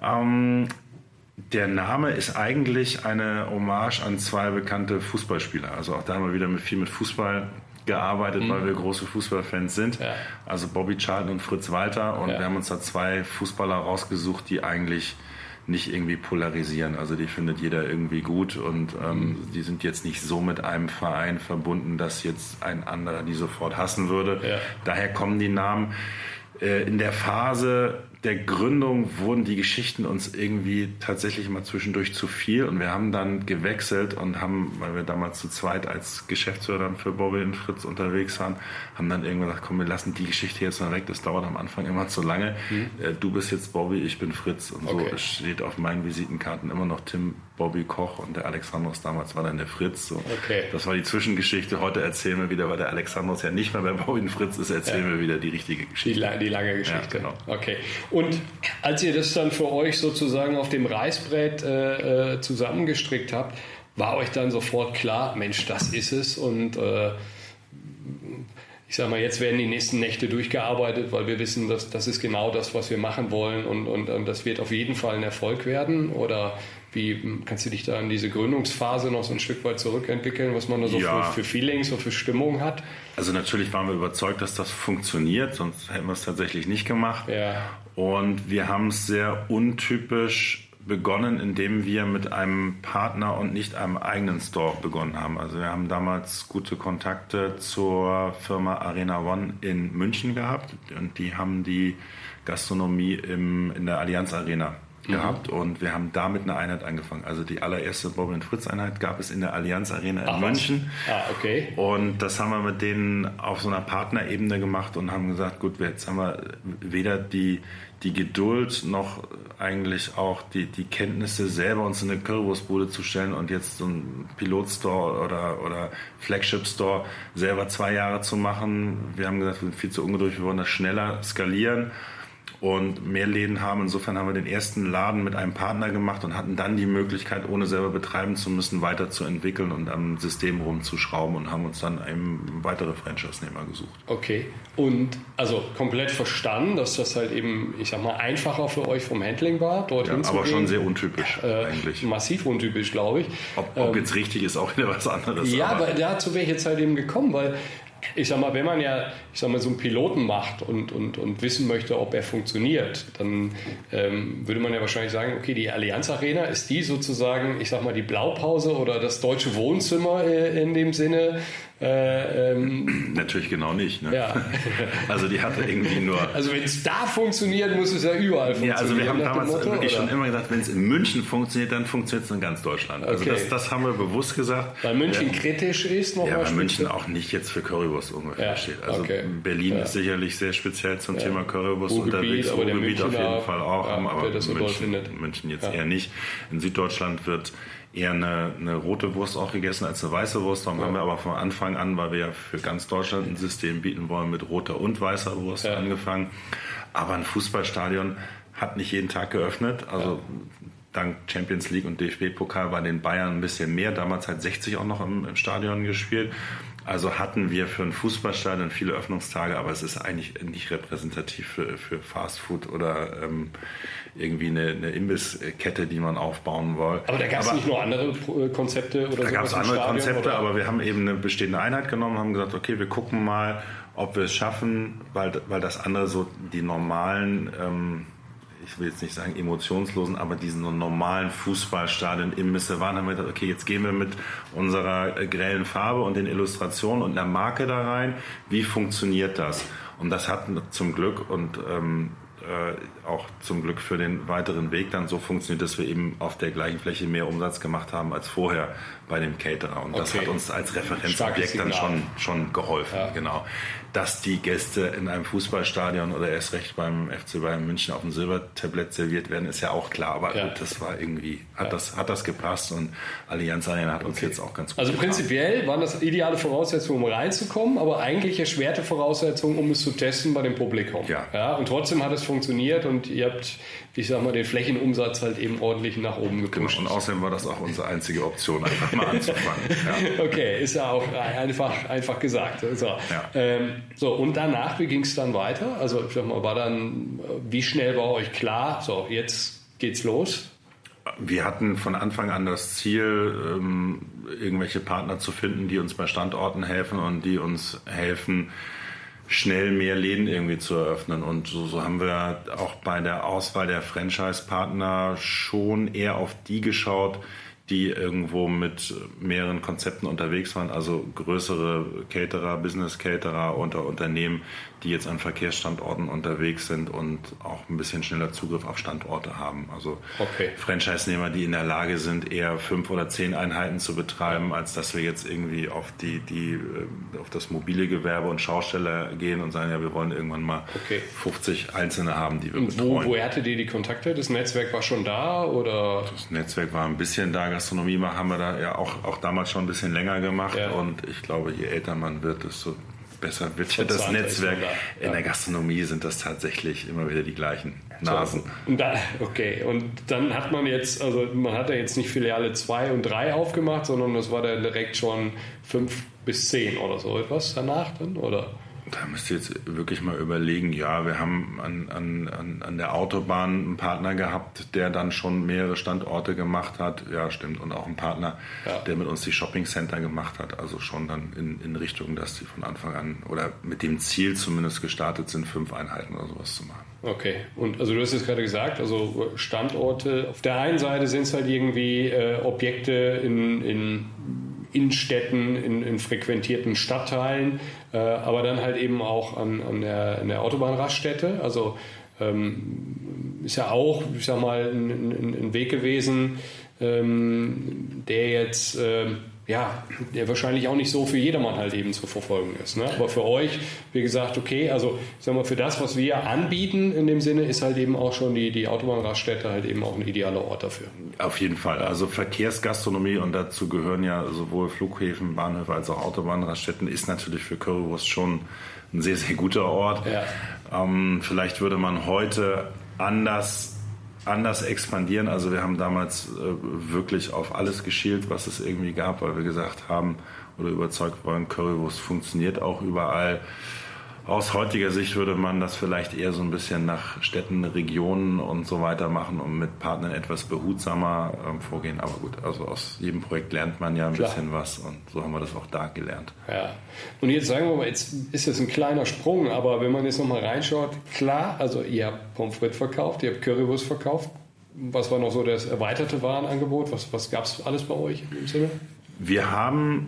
Ähm, der Name ist eigentlich eine Hommage an zwei bekannte Fußballspieler. Also auch da haben wir wieder mit, viel mit Fußball gearbeitet, mhm. weil wir große Fußballfans sind. Ja. Also Bobby Charlton und Fritz Walter. Und ja. wir haben uns da zwei Fußballer rausgesucht, die eigentlich nicht irgendwie polarisieren. Also die findet jeder irgendwie gut und ähm, mhm. die sind jetzt nicht so mit einem Verein verbunden, dass jetzt ein anderer die sofort hassen würde. Ja. Daher kommen die Namen. Äh, in der Phase der Gründung wurden die Geschichten uns irgendwie tatsächlich mal zwischendurch zu viel und wir haben dann gewechselt und haben, weil wir damals zu zweit als Geschäftsführer für Bobby und Fritz unterwegs waren, haben dann irgendwann gesagt, komm, wir lassen die Geschichte jetzt mal weg, das dauert am Anfang immer zu lange. Mhm. Du bist jetzt Bobby, ich bin Fritz und okay. so steht auf meinen Visitenkarten immer noch Tim Bobby Koch und der Alexandros damals war dann der Fritz. So. Okay. Das war die Zwischengeschichte. Heute erzählen wir wieder, weil der Alexandros ja nicht mehr bei Bobby und Fritz ist, erzählen ja. wir wieder die richtige Geschichte. Die, die lange Geschichte. Ja, genau. Okay. Und als ihr das dann für euch sozusagen auf dem Reißbrett äh, äh, zusammengestrickt habt, war euch dann sofort klar, Mensch, das ist es und äh, ich sage mal, jetzt werden die nächsten Nächte durchgearbeitet, weil wir wissen, dass das ist genau das, was wir machen wollen und, und, und das wird auf jeden Fall ein Erfolg werden? Oder wie kannst du dich da an diese Gründungsphase noch so ein Stück weit zurückentwickeln, was man da so ja. für, für, Feelings und für Stimmung hat? Also natürlich waren wir überzeugt, dass das funktioniert, sonst hätten wir es tatsächlich nicht gemacht. Ja. Und wir haben es sehr untypisch begonnen, indem wir mit einem Partner und nicht einem eigenen Store begonnen haben. Also wir haben damals gute Kontakte zur Firma Arena One in München gehabt und die haben die Gastronomie im, in der Allianz Arena. Gehabt und wir haben damit eine Einheit angefangen. Also die allererste Bobby und Fritz Einheit gab es in der Allianz Arena in Ach, München. Ah, okay. Und das haben wir mit denen auf so einer Partnerebene gemacht und haben gesagt, gut, jetzt haben wir weder die, die Geduld noch eigentlich auch die, die Kenntnisse selber uns in eine Currywurstbude zu stellen und jetzt so einen Pilotstore oder, oder Flagship Store selber zwei Jahre zu machen. Wir haben gesagt, wir sind viel zu ungeduldig, wir wollen das schneller skalieren und mehr Läden haben. Insofern haben wir den ersten Laden mit einem Partner gemacht und hatten dann die Möglichkeit, ohne selber betreiben zu müssen, weiterzuentwickeln und am System rumzuschrauben und haben uns dann eben weitere Franchise-Nehmer gesucht. Okay. Und also komplett verstanden, dass das halt eben, ich sag mal, einfacher für euch vom Handling war, dorthin Ja, zu aber schon sehr untypisch äh, eigentlich. Massiv untypisch, glaube ich. Ob, ob jetzt richtig ist, auch wieder was anderes. Ja, aber aber dazu wäre ich jetzt halt eben gekommen, weil ich sag mal, wenn man ja, ich sag mal, so einen Piloten macht und, und, und wissen möchte, ob er funktioniert, dann ähm, würde man ja wahrscheinlich sagen, okay, die Allianz Arena ist die sozusagen, ich sag mal, die Blaupause oder das deutsche Wohnzimmer äh, in dem Sinne. Äh, ähm, <clears throat> natürlich genau nicht. Ne? ja. <laughs> Also die hatte irgendwie nur Also wenn es da funktioniert, muss es ja überall funktionieren. Ja, also wir haben damals Motto, wirklich schon oder? immer gesagt, wenn es in München funktioniert, dann funktioniert es in ganz Deutschland. Also Okay. das, das haben wir bewusst gesagt. Weil München kritisch ist Ja, nochmal. weil München auch nicht jetzt für Currywurst ungefähr Ja, steht. Also okay. Berlin Ja. ist sicherlich sehr speziell zum Thema Currywurst Ruhrgebiet, unterwegs. aber Ruhrgebiet auf jeden Fall auch, ja, aber München. München jetzt Ja. eher nicht. In Süddeutschland wird eher eine, eine rote Wurst auch gegessen als eine weiße Wurst. Darum haben wir aber von Anfang an, weil wir ja für ganz Deutschland ein System bieten wollen, mit roter und weißer Wurst Ja. angefangen. Aber ein Fußballstadion hat nicht jeden Tag geöffnet. Also dank Champions League und DFB-Pokal war den Bayern ein bisschen mehr. Damals hat 60 auch noch im, im Stadion gespielt. Also hatten wir für ein Fußballstadion viele Öffnungstage, aber es ist eigentlich nicht repräsentativ für, für Fast Food oder ähm, irgendwie eine, eine Imbisskette, die man aufbauen will. Aber da gab es nicht nur andere äh, Konzepte oder Da gab es andere Stadion, Konzepte, oder? aber wir haben eben eine bestehende Einheit genommen, haben gesagt, okay, wir gucken mal, ob wir es schaffen, weil, weil das andere so die normalen, ähm, ich will jetzt nicht sagen emotionslosen, aber diesen normalen Fußballstadien im Misse waren, haben wir gesagt, okay, jetzt gehen wir mit unserer äh, grellen Farbe und den Illustrationen und einer Marke da rein. Wie funktioniert das? Und das hat zum Glück und ähm, äh, auch zum Glück für den weiteren Weg dann so funktioniert, dass wir eben auf der gleichen Fläche mehr Umsatz gemacht haben als vorher bei dem Caterer. Und das Okay. hat uns als Referenzobjekt dann schon, schon geholfen. Ja. Genau. Dass die Gäste in einem Fußballstadion oder erst recht beim FC Bayern München auf dem Silbertablett serviert werden, ist ja auch klar. Aber Ja. gut, das war irgendwie, hat, das, hat das gepasst und Allianz Arena hat uns jetzt auch ganz gut Also getan. prinzipiell waren das ideale Voraussetzungen, um reinzukommen, aber eigentlich erschwerte Voraussetzungen, um es zu testen bei dem Publikum. Ja. ja. Und trotzdem hat es funktioniert und ihr habt, ich sag mal, den Flächenumsatz halt eben ordentlich nach oben gepusht. Und außerdem war das auch unsere einzige Option, einfach mal anzufangen. Ja. <laughs> Okay, ist ja auch einfach, einfach gesagt. So. Ja. Ähm, so, und danach, wie ging es dann weiter? Also, ich sag mal, war dann, wie schnell war euch klar, so, jetzt geht's los? Wir hatten von Anfang an das Ziel, ähm, irgendwelche Partner zu finden, die uns bei Standorten helfen und die uns helfen, schnell mehr Läden irgendwie zu eröffnen. Und so, so haben wir auch bei der Auswahl der Franchise-Partner schon eher auf die geschaut, die irgendwo mit mehreren Konzepten unterwegs waren, also größere Caterer, Business-Caterer unter Unternehmen, die jetzt an Verkehrsstandorten unterwegs sind und auch ein bisschen schneller Zugriff auf Standorte haben. Also Okay. Franchise-Nehmer, die in der Lage sind, eher fünf oder zehn Einheiten zu betreiben, als dass wir jetzt irgendwie auf die, die äh, auf das mobile Gewerbe und Schausteller gehen und sagen, ja, wir wollen irgendwann mal Okay. 50 Einzelne haben, die wir Und wo, betreuen. woher hattet ihr die Kontakte? Das Netzwerk war schon da oder? Das Netzwerk war ein bisschen da, Gastronomie haben wir da ja auch, auch damals schon ein bisschen länger gemacht Ja. und ich glaube, je älter man wird, desto besser wird ja das Netzwerk. da. In der Gastronomie sind das tatsächlich immer wieder die gleichen Nasen. Und da, okay, und dann hat man jetzt, also man hat ja jetzt nicht Filiale 2 und 3 aufgemacht, sondern das war dann direkt schon 5 bis 10 oder so etwas danach dann, oder? Da müsst ihr jetzt wirklich mal überlegen, ja, wir haben an, an, an, der Autobahn einen Partner gehabt, der dann schon mehrere Standorte gemacht hat. Ja, stimmt. Und auch einen Partner, Ja. der mit uns die Shopping Center gemacht hat. Also schon dann in, in Richtung, dass die von Anfang an oder mit dem Ziel zumindest gestartet sind, fünf Einheiten oder sowas zu machen. Okay, und also du hast jetzt gerade gesagt, also Standorte, auf der einen Seite sind es halt irgendwie äh, Objekte in, in Innenstädten, in, in frequentierten Stadtteilen, äh, aber dann halt eben auch an, an, der, der Autobahnraststätte. Also ähm, ist ja auch, ich sag mal, ein, ein, ein Weg gewesen, ähm, der jetzt ähm, ja, der wahrscheinlich auch nicht so für jedermann halt eben zu verfolgen ist. Ne? Aber für euch, wie gesagt, okay, also ich sag mal, für das, was wir anbieten in dem Sinne, ist halt eben auch schon die, die Autobahnraststätte halt eben auch ein idealer Ort dafür. Auf jeden Fall. Also Verkehrsgastronomie und dazu gehören ja sowohl Flughäfen, Bahnhöfe als auch Autobahnraststätten ist natürlich für Currywurst schon ein sehr, sehr guter Ort. Ja. Ähm, vielleicht würde man heute anders anders expandieren. Also wir haben damals äh, wirklich auf alles geschielt, was es irgendwie gab, weil wir gesagt haben oder überzeugt waren, Currywurst funktioniert auch überall. Aus heutiger Sicht würde man das vielleicht eher so ein bisschen nach Städten, Regionen und so weiter machen und mit Partnern etwas behutsamer ähm, vorgehen. Aber gut, also aus jedem Projekt lernt man ja ein Klar. bisschen was und so haben wir das auch da gelernt. Ja. Und jetzt sagen wir mal, jetzt ist das ein kleiner Sprung, aber wenn man jetzt nochmal reinschaut, klar, also ihr habt Pommes frites verkauft, ihr habt Currywurst verkauft. Was war noch so das erweiterte Warenangebot? Was, was gab es alles bei euch im Sinne? Wir haben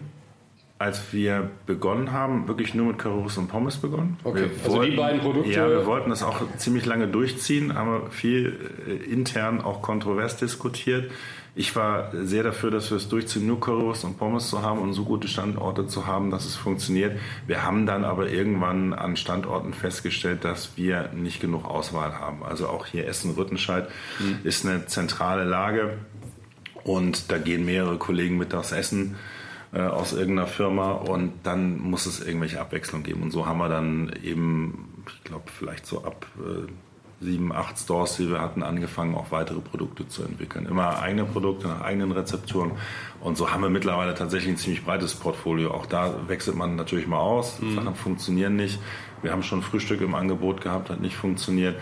als wir begonnen haben, wirklich nur mit Currywurst und Pommes begonnen. Okay, wir also wollten, die beiden Produkte. Ja, wir wollten das auch ziemlich lange durchziehen, haben viel äh, intern auch kontrovers diskutiert. Ich war sehr dafür, dass wir es durchziehen, nur Currywurst und Pommes zu haben und so gute Standorte zu haben, dass es funktioniert. Wir haben dann aber irgendwann an Standorten festgestellt, dass wir nicht genug Auswahl haben. Also auch hier Essen-Rüttenscheid mhm. ist eine zentrale Lage und da gehen mehrere Kollegen mittags essen äh, aus irgendeiner Firma und dann muss es irgendwelche Abwechslung geben. Und so haben wir dann eben, ich glaube, vielleicht so ab äh, sieben, acht Stores, die wir hatten, angefangen, auch weitere Produkte zu entwickeln. Immer eigene Produkte nach eigenen Rezepturen. Und so haben wir mittlerweile tatsächlich ein ziemlich breites Portfolio. Auch da wechselt man natürlich mal aus. Mhm. Sachen funktionieren nicht. Wir haben schon Frühstück im Angebot gehabt, hat nicht funktioniert.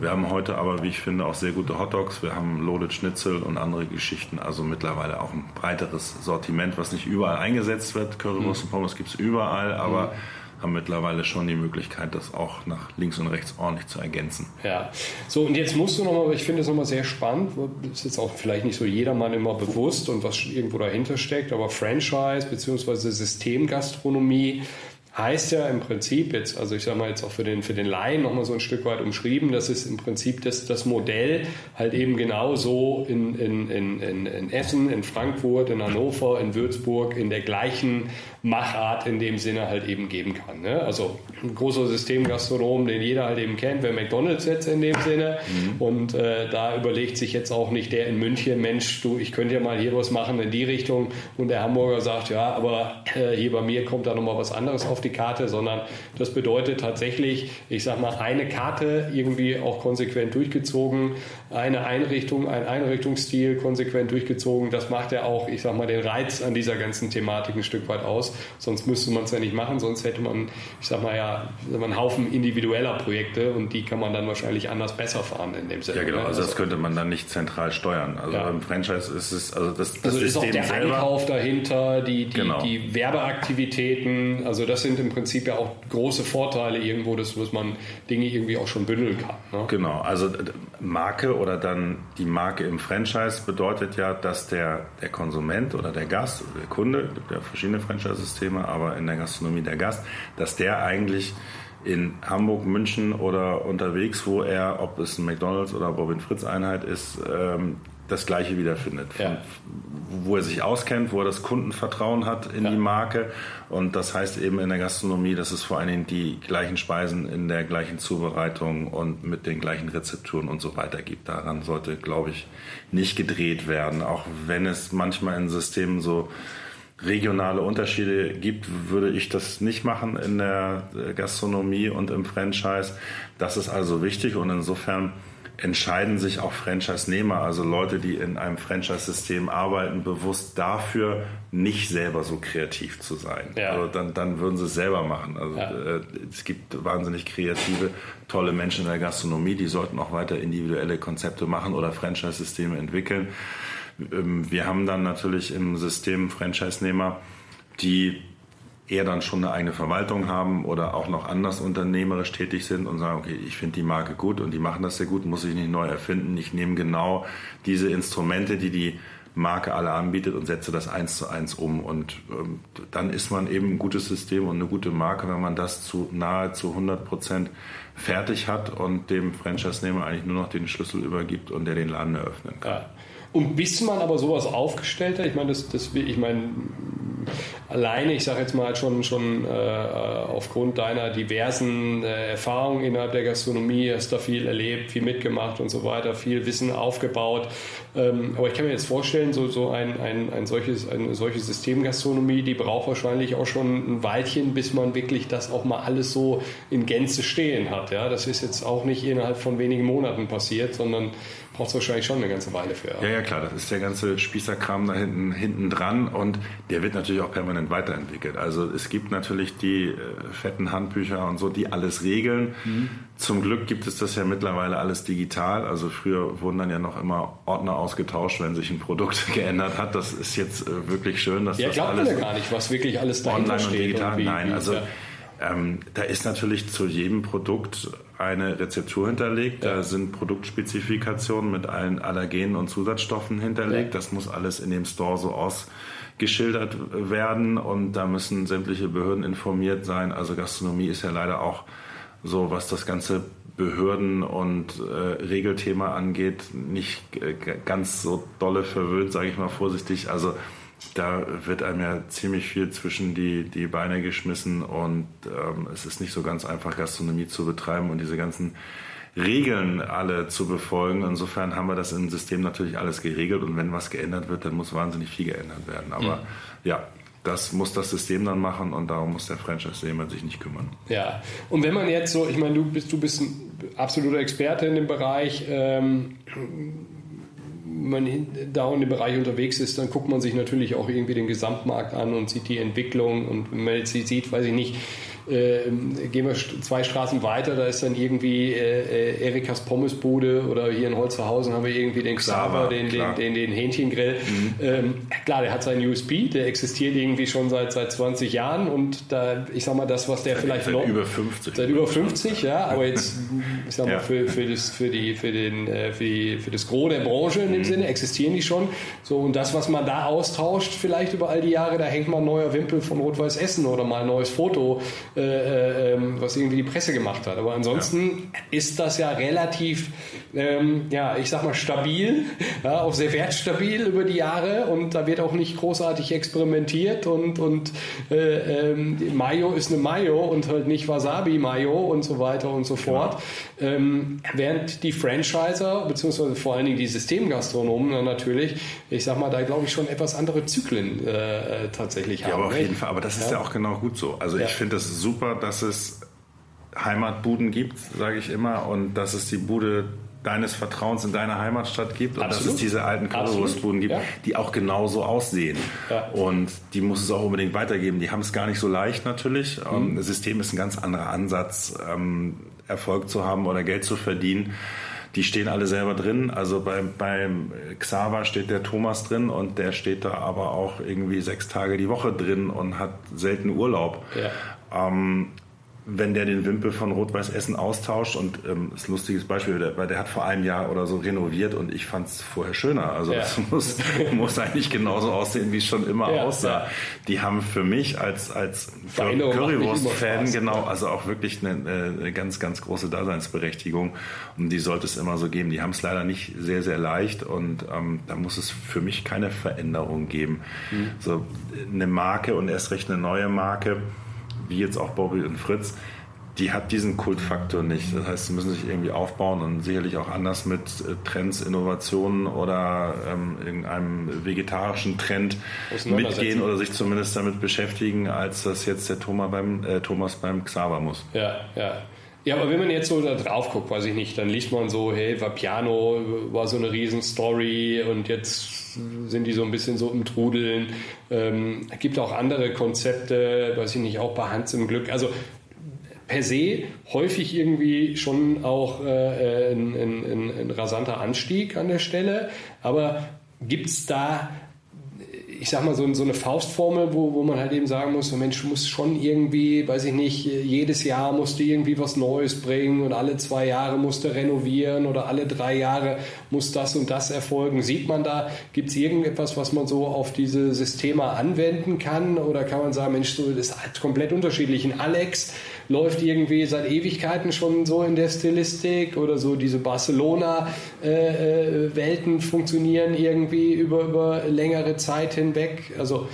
Wir haben heute aber, wie ich finde, auch sehr gute Hotdogs. Wir haben Loaded Schnitzel und andere Geschichten. Also mittlerweile auch ein breiteres Sortiment, was nicht überall eingesetzt wird. Currywurst mhm. und Pommes gibt es überall, aber mhm. haben mittlerweile schon die Möglichkeit, das auch nach links und rechts ordentlich zu ergänzen. Ja, so und jetzt musst du nochmal, ich finde es nochmal sehr spannend, das ist jetzt auch vielleicht nicht so jedermann immer bewusst und was irgendwo dahinter steckt, aber Franchise bzw. Systemgastronomie heißt ja im Prinzip jetzt, also ich sage mal jetzt auch für den, für den Laien nochmal so ein Stück weit umschrieben, das ist im Prinzip das, das Modell halt eben genau so in, in, in, in Essen, in Frankfurt, in Hannover, in Würzburg in der gleichen Machart in dem Sinne halt eben geben kann. Ne? Also ein großer Systemgastronom, den jeder halt eben kennt, wäre McDonalds jetzt in dem Sinne. Mhm. Und äh, da überlegt sich jetzt auch nicht der in München, Mensch, du, ich könnte ja mal hier was machen in die Richtung. Und der Hamburger sagt, ja, aber äh, hier bei mir kommt da nochmal was anderes auf die Karte, sondern das bedeutet tatsächlich, ich sag mal, eine Karte irgendwie auch konsequent durchgezogen, eine Einrichtung, ein Einrichtungsstil konsequent durchgezogen. Das macht ja auch, ich sag mal, den Reiz an dieser ganzen Thematik ein Stück weit aus sonst müsste man es ja nicht machen, sonst hätte man, ich sag mal ja, einen Haufen individueller Projekte und die kann man dann wahrscheinlich anders besser fahren in dem Sinne. Ja genau, ne? also das könnte man dann nicht zentral steuern. Also ja. beim Franchise ist es, also das, das also ist auch der selber, Einkauf dahinter, die, die, genau. die Werbeaktivitäten, also das sind im Prinzip ja auch große Vorteile irgendwo, dass, man Dinge irgendwie auch schon bündeln kann. Ne? Genau, also Marke oder dann die Marke im Franchise bedeutet ja, dass der, der Konsument oder der Gast oder der Kunde, gibt ja verschiedene Franchise Systeme, aber in der Gastronomie der Gast, dass der eigentlich in Hamburg, München oder unterwegs, wo er, ob es ein McDonalds oder Bobin Fritz Einheit ist, ähm, das Gleiche wiederfindet. Ja. Wo er sich auskennt, wo er das Kundenvertrauen hat in ja. die Marke. Und das heißt eben in der Gastronomie, dass es vor allen Dingen die gleichen Speisen in der gleichen Zubereitung und mit den gleichen Rezepturen und so weiter gibt. Daran sollte, glaube ich, nicht gedreht werden. Auch wenn es manchmal in Systemen so regionale Unterschiede gibt, würde ich das nicht machen in der Gastronomie und im Franchise. Das ist also wichtig und insofern entscheiden sich auch Franchise-Nehmer, also Leute, die in einem Franchise-System arbeiten, bewusst dafür, nicht selber so kreativ zu sein. Ja. Also dann, dann würden sie es selber machen. Also ja. äh, es gibt wahnsinnig kreative, tolle Menschen in der Gastronomie, die sollten auch weiter individuelle Konzepte machen oder Franchise-Systeme entwickeln. Ähm, wir haben dann natürlich im System Franchise-Nehmer, die eher dann schon eine eigene Verwaltung haben oder auch noch anders unternehmerisch tätig sind und sagen, okay, ich finde die Marke gut und die machen das sehr gut, muss ich nicht neu erfinden. Ich nehme genau diese Instrumente, die die Marke alle anbietet und setze das eins zu eins um. Und ähm, dann ist man eben ein gutes System und eine gute Marke, wenn man das zu nahezu 100 Prozent fertig hat und dem Franchise-Nehmer eigentlich nur noch den Schlüssel übergibt und der den Laden eröffnen kann. Ja. Und bis man aber sowas aufgestellt hat, ich meine, das, das, ich meine, alleine, ich sage jetzt mal schon, schon äh, aufgrund deiner diversen äh, Erfahrungen innerhalb der Gastronomie, hast da viel erlebt, viel mitgemacht und so weiter, viel Wissen aufgebaut. Ähm, aber ich kann mir jetzt vorstellen, so, so ein, ein, ein solches, eine solche Systemgastronomie, die braucht wahrscheinlich auch schon ein Weilchen, bis man wirklich das auch mal alles so in Gänze stehen hat. Ja? Das ist jetzt auch nicht innerhalb von wenigen Monaten passiert, sondern braucht es wahrscheinlich schon eine ganze Weile für. Ja, ja, klar, das ist der ganze Spießerkram da hinten, hinten dran und der wird natürlich auch permanent weiterentwickelt. Also es gibt natürlich die äh, fetten Handbücher und so, die alles regeln. Mhm. Zum Glück gibt es das ja mittlerweile alles digital. Also früher wurden dann ja noch immer Ordner ausgetauscht, wenn sich ein Produkt <laughs> geändert hat. Das ist jetzt äh, wirklich schön, dass ja, das glaubt alles man ja gar nicht, was wirklich alles dahinter online und digital. Und wie, Nein, also ja. Ähm, da ist natürlich zu jedem Produkt eine Rezeptur hinterlegt. Ja. Da sind Produktspezifikationen mit allen Allergenen und Zusatzstoffen hinterlegt. Ja. Das muss alles in dem Store so ausgeschildert werden und da müssen sämtliche Behörden informiert sein. Also Gastronomie ist ja leider auch so, was das ganze Behörden- und äh, Regelthema angeht, nicht äh, ganz so dolle verwöhnt, sage ich mal vorsichtig. Also da wird einem ja ziemlich viel zwischen die, die Beine geschmissen und ähm, es ist nicht so ganz einfach, Gastronomie zu betreiben und diese ganzen Regeln alle zu befolgen. Insofern haben wir das im System natürlich alles geregelt und wenn was geändert wird, dann muss wahnsinnig viel geändert werden. Aber mhm. ja, das muss das System dann machen und darum muss der Franchise-Nehmer sich nicht kümmern. Ja, und wenn man jetzt so, ich meine, du bist, du bist ein absoluter Experte in dem Bereich. Ähm, man da in dem Bereich unterwegs ist, dann guckt man sich natürlich auch irgendwie den Gesamtmarkt an und sieht die Entwicklung und wenn man jetzt sieht, weiß ich nicht, äh, gehen wir zwei Straßen weiter, da ist dann irgendwie äh, äh, Erikas Pommesbude oder hier in Holzerhausen haben wir irgendwie den Xaver, den, den, den, den, Hähnchengrill. Mhm. Ähm, klar, der hat seinen USB, der existiert irgendwie schon seit, seit 20 Jahren und da, ich sag mal, das, was der seit, vielleicht seit noch. über 50. Seit über 50, ja, aber jetzt, <laughs> ich sag mal, ja. für, für, das, für, die, für, den, äh, für, die, für das Gros der Branche in dem mhm. Sinne existieren die schon. So, und das, was man da austauscht, vielleicht über all die Jahre, da hängt mal ein neuer Wimpel von Rot-Weiß Essen oder mal ein neues Foto äh, ähm, was irgendwie die Presse gemacht hat. Aber ansonsten ja. ist das ja relativ, ähm, ja, ich sag mal stabil, ja, auch sehr wertstabil über die Jahre und da wird auch nicht großartig experimentiert und, und äh, ähm, Mayo ist eine Mayo und halt nicht Wasabi Mayo und so weiter und so fort. Genau. Ähm, während die Franchiser, beziehungsweise vor allen Dingen die Systemgastronomen natürlich, ich sag mal, da glaube ich schon etwas andere Zyklen äh, tatsächlich ja, haben. Ja, aber auf jeden Fall. Aber das ist ja, ja auch genau gut so. Also ich finde das super, dass es Heimatbuden gibt, sage ich immer, und dass es die Bude deines Vertrauens in deiner Heimatstadt gibt und Absolut. dass es diese alten Currywurstbuden gibt, Ja. die auch genauso aussehen. Ja. Und die muss es auch unbedingt weitergeben. Die haben es gar nicht so leicht natürlich. Ähm, Das System ist ein ganz anderer Ansatz, ähm, Erfolg zu haben oder Geld zu verdienen. Die stehen alle selber drin. Also beim, beim Xaver steht der Thomas drin und der steht da aber auch irgendwie sechs Tage die Woche drin und hat selten Urlaub. Ja. Ähm, wenn der den Wimpel von Rot-Weiß Essen austauscht und ähm, das ist ein lustiges Beispiel, der, weil der hat vor einem Jahr oder so renoviert und ich fand es vorher schöner. Also Ja. das <laughs> muss, muss eigentlich genauso aussehen, wie es schon immer Ja, aussah. ja. Die haben für mich als, als Currywurst-Fan genau, also auch wirklich eine, eine ganz, ganz große Daseinsberechtigung und die sollte es immer so geben. Die haben es leider nicht sehr, sehr leicht und ähm, da muss es für mich keine Veränderung geben. Mhm. So eine Marke und erst recht eine neue Marke wie jetzt auch Bobby und Fritz, die hat diesen Kultfaktor nicht. Das heißt, sie müssen sich irgendwie aufbauen und sicherlich auch anders mit äh, Trends, Innovationen oder ähm, irgendeinem vegetarischen Trend mitgehen oder sich zumindest damit beschäftigen, als das jetzt der Thomas beim, äh, Thomas beim Xaver muss. Ja, ja. Ja, aber wenn man jetzt so da drauf guckt, weiß ich nicht, dann liest man so, hey, Vapiano war so eine Riesenstory und jetzt sind die so ein bisschen so im Trudeln. Ähm, gibt auch andere Konzepte, weiß ich nicht, auch bei Hans im Glück. Also per se häufig irgendwie schon auch äh, ein, ein, ein, ein rasanter Anstieg an der Stelle. Aber gibt es da ich sag mal, so, so eine Faustformel, wo, wo man halt eben sagen muss, so Mensch, du musst schon irgendwie, weiß ich nicht, jedes Jahr musst du irgendwie was Neues bringen und alle zwei Jahre musst du renovieren oder alle drei Jahre muss das und das erfolgen. Sieht man da, gibt es irgendetwas, was man so auf diese Systeme anwenden kann oder kann man sagen, Mensch, so, das ist komplett unterschiedlich. Ein Alex läuft irgendwie seit Ewigkeiten schon so in der Stilistik oder so diese Barcelona-Welten funktionieren irgendwie über, über längere Zeit hinweg. Also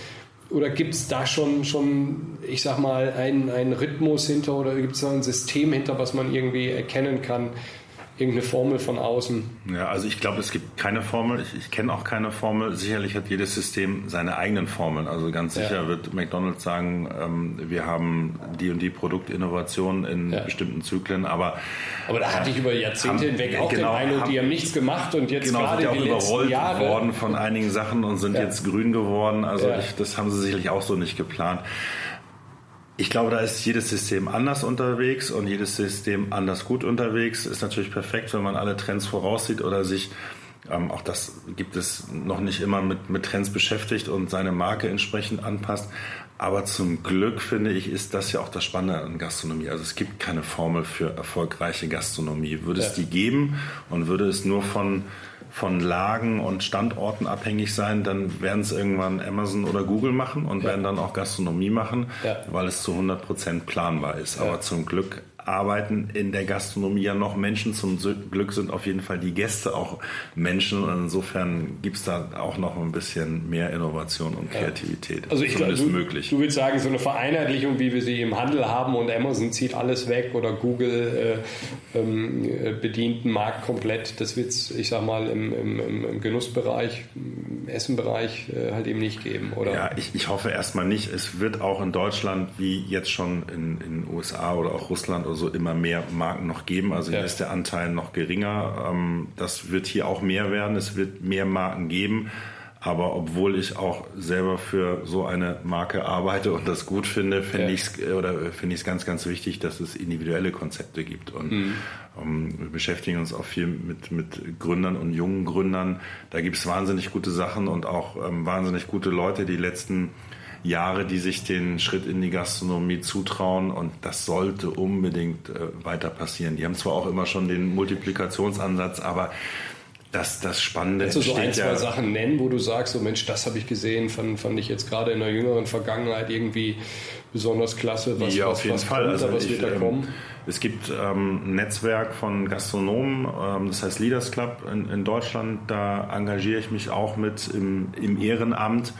oder gibt es da schon, schon, ich sag mal, einen, einen Rhythmus hinter oder gibt es da ein System hinter, was man irgendwie erkennen kann? Irgendeine Formel von außen? Ja, also ich glaube, es gibt keine Formel. Ich, ich kenne auch keine Formel. Sicherlich hat jedes System seine eigenen Formeln. Also ganz sicher ja. wird McDonald's sagen, ähm, wir haben die und die Produktinnovation in ja. bestimmten Zyklen, aber aber da hatte ich über Jahrzehnte haben, hinweg auch genau, den Eindruck, die haben nichts gemacht und jetzt genau, gerade sind ja auch überrollt Jahre. worden von einigen Sachen und sind jetzt grün geworden. Also ich, das haben sie sicherlich auch so nicht geplant. Ich glaube, da ist jedes System anders unterwegs und jedes System anders gut unterwegs. Ist natürlich perfekt, wenn man alle Trends voraussieht oder sich, ähm, auch das gibt es noch nicht immer mit, mit Trends beschäftigt und seine Marke entsprechend anpasst. Aber zum Glück finde ich, ist das ja auch das Spannende an Gastronomie. Also es gibt keine Formel für erfolgreiche Gastronomie. Würde ja. es die geben und würde es nur von von Lagen und Standorten abhängig sein, dann werden es irgendwann Amazon oder Google machen und ja. werden dann auch Gastronomie machen, ja. weil es zu 100 Prozent planbar ist. Aber zum Glück arbeiten in der Gastronomie ja noch Menschen. Zum Glück sind auf jeden Fall die Gäste auch Menschen. Und insofern gibt es da auch noch ein bisschen mehr Innovation und Kreativität. Also ich glaube, du, möglich. du willst sagen, so eine Vereinheitlichung, wie wir sie im Handel haben und Amazon zieht alles weg oder Google äh, ähm, bedient einen Markt komplett, das wird es, ich sag mal, im, im, im Genussbereich, im Essenbereich äh, halt eben nicht geben, oder? Ja, ich, ich hoffe erstmal nicht. Es wird auch in Deutschland, wie jetzt schon in den USA oder auch Russland oder so immer mehr Marken noch geben. Also hier ja. ist der Anteil noch geringer. Ähm, das wird hier auch mehr werden. Es wird mehr Marken geben. Aber obwohl ich auch selber für so eine Marke arbeite und das gut finde, finde ja. ich es oder finde ich es ganz, ganz wichtig, dass es individuelle Konzepte gibt. Und mhm. um, ähm, wir beschäftigen uns auch viel mit, mit Gründern und jungen Gründern. Da gibt es wahnsinnig gute Sachen und auch ähm, wahnsinnig gute Leute. Die letzten Jahre, die sich den Schritt in die Gastronomie zutrauen und das sollte unbedingt äh, weiter passieren. Die haben zwar auch immer schon den Multiplikationsansatz, aber das, das Spannende Kannst du so ein, zwei ja, Sachen nennen, wo du sagst, so Mensch, das habe ich gesehen, fand, fand ich jetzt gerade in der jüngeren Vergangenheit irgendwie besonders klasse. Was, ja, was, auf jeden was Fall. Kommt, also was ich, wird da ähm, kommen? Es gibt ähm, ein Netzwerk von Gastronomen, ähm, das heißt Leaders Club in, in, Deutschland. Da engagiere ich mich auch mit im, im Ehrenamt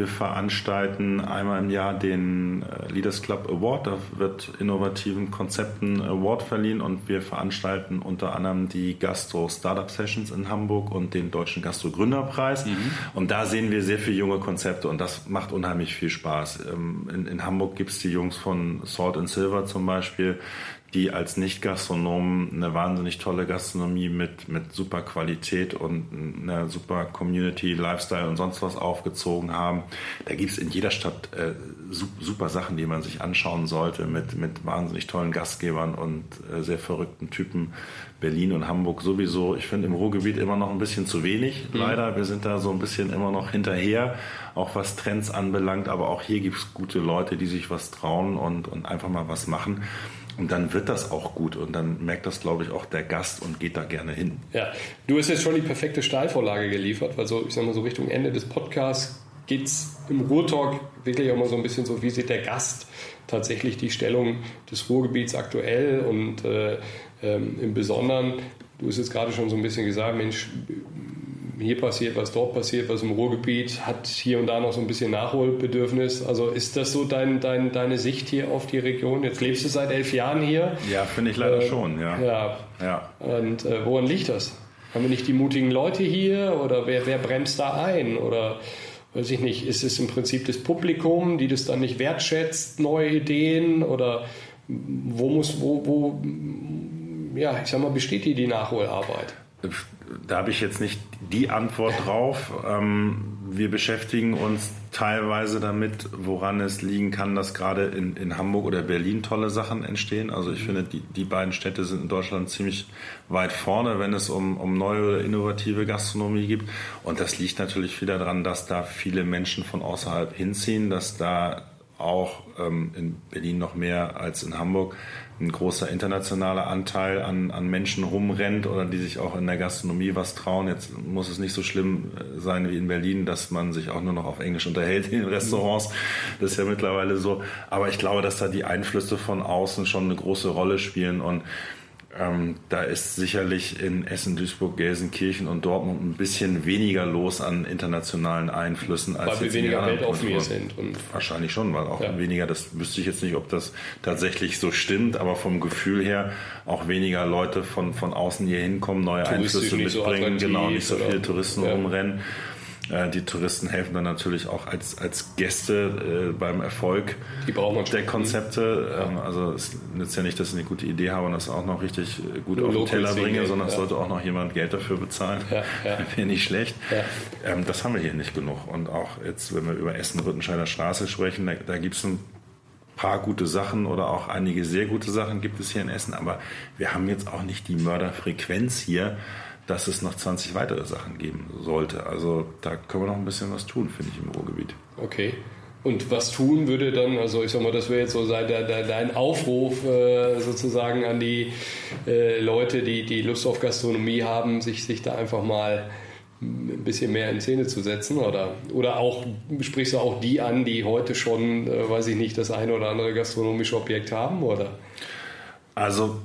wir veranstalten einmal im Jahr den äh, Leaders Club Award. Da wird innovativen Konzepten Award verliehen und wir veranstalten unter anderem die Gastro Startup Sessions in Hamburg und den Deutschen Gastro Gründerpreis. Mhm. Und da sehen wir sehr viele junge Konzepte und das macht unheimlich viel Spaß. Ähm, in, in Hamburg gibt es die Jungs von Salt and Silver zum Beispiel, die als Nicht-Gastronomen eine wahnsinnig tolle Gastronomie mit, mit super Qualität und einer super Community, Lifestyle und sonst was aufgezogen haben. Da gibt es in jeder Stadt äh, super Sachen, die man sich anschauen sollte, mit, mit wahnsinnig tollen Gastgebern und äh, sehr verrückten Typen. Berlin und Hamburg sowieso. Ich finde im Ruhrgebiet immer noch ein bisschen zu wenig, mhm. leider. Wir sind da so ein bisschen immer noch hinterher, auch was Trends anbelangt. Aber auch hier gibt es gute Leute, die sich was trauen und, und einfach mal was machen. Und dann wird das auch gut. Und dann merkt das, glaube ich, auch der Gast und geht da gerne hin. Ja, du hast jetzt schon die perfekte Steilvorlage geliefert, weil so, ich sag mal, so Richtung Ende des Podcasts geht es im Ruhrtalk wirklich auch mal so ein bisschen so, wie sieht der Gast tatsächlich die Stellung des Ruhrgebiets aktuell und äh, ähm, im Besonderen, du hast jetzt gerade schon so ein bisschen gesagt, Mensch, hier passiert was, dort passiert was im Ruhrgebiet, hat hier und da noch so ein bisschen Nachholbedürfnis. Also ist das so dein, dein, deine Sicht hier auf die Region? Jetzt lebst du seit elf Jahren hier. Ja, finde ich leider äh, schon, ja. Ja. ja. Und äh, woran liegt das? Haben wir nicht die mutigen Leute hier oder wer, wer bremst da ein? Oder weiß ich nicht, ist es im Prinzip das Publikum, die das dann nicht wertschätzt, neue Ideen oder wo muss, wo, wo, ja, ich sag mal, besteht die, die Nachholarbeit? Da habe ich jetzt nicht die Antwort drauf. Ähm, wir beschäftigen uns teilweise damit, woran es liegen kann, dass gerade in, in Hamburg oder Berlin tolle Sachen entstehen. Also ich finde, die, die beiden Städte sind in Deutschland ziemlich weit vorne, wenn es um, um neue oder innovative Gastronomie geht. Und das liegt natürlich viel daran, dass da viele Menschen von außerhalb hinziehen, dass da auch ähm, in Berlin noch mehr als in Hamburg ein großer internationaler Anteil an, an Menschen rumrennt oder die sich auch in der Gastronomie was trauen. Jetzt muss es nicht so schlimm äh, sein wie in Berlin, dass man sich auch nur noch auf Englisch unterhält in den Restaurants. Das ist ja mittlerweile so. Aber ich glaube, dass da die Einflüsse von außen schon eine große Rolle spielen und Ähm, da ist sicherlich in Essen, Duisburg, Gelsenkirchen und Dortmund ein bisschen weniger los an internationalen Einflüssen als weil wir weniger weltoffen hier sind. Und Wahrscheinlich schon, weil auch ja. weniger, das wüsste ich jetzt nicht, ob das tatsächlich so stimmt, aber vom Gefühl her auch weniger Leute von, von außen hier hinkommen, neue Einflüsse mitbringen, so genau, nicht so viele Touristen ja. rumrennen. Äh, die Touristen helfen dann natürlich auch als, als Gäste äh, beim Erfolg der Konzepte. Ja. Ähm, also es nützt ja nicht, dass ich eine gute Idee habe und das auch noch richtig äh, gut auf den Teller bringe, sondern es sollte auch noch jemand Geld dafür bezahlen. Ja, ja. <laughs> Wäre nicht schlecht. Ähm, das haben wir hier nicht genug. Und auch jetzt, wenn wir über Essen-Rüttenscheider Straße sprechen, da, da gibt es ein paar gute Sachen oder auch einige sehr gute Sachen gibt es hier in Essen, aber wir haben jetzt auch nicht die Mörderfrequenz hier, dass es noch 20 weitere Sachen geben sollte. Also da können wir noch ein bisschen was tun, finde ich, im Ruhrgebiet. Okay. Und was tun würde dann, also ich sag mal, das wäre jetzt so dein Aufruf äh, sozusagen an die äh, Leute, die, die Lust auf Gastronomie haben, sich, sich da einfach mal ein bisschen mehr in Szene zu setzen oder, oder auch sprichst du auch die an, die heute schon, äh, weiß ich nicht, das eine oder andere gastronomische Objekt haben oder? Also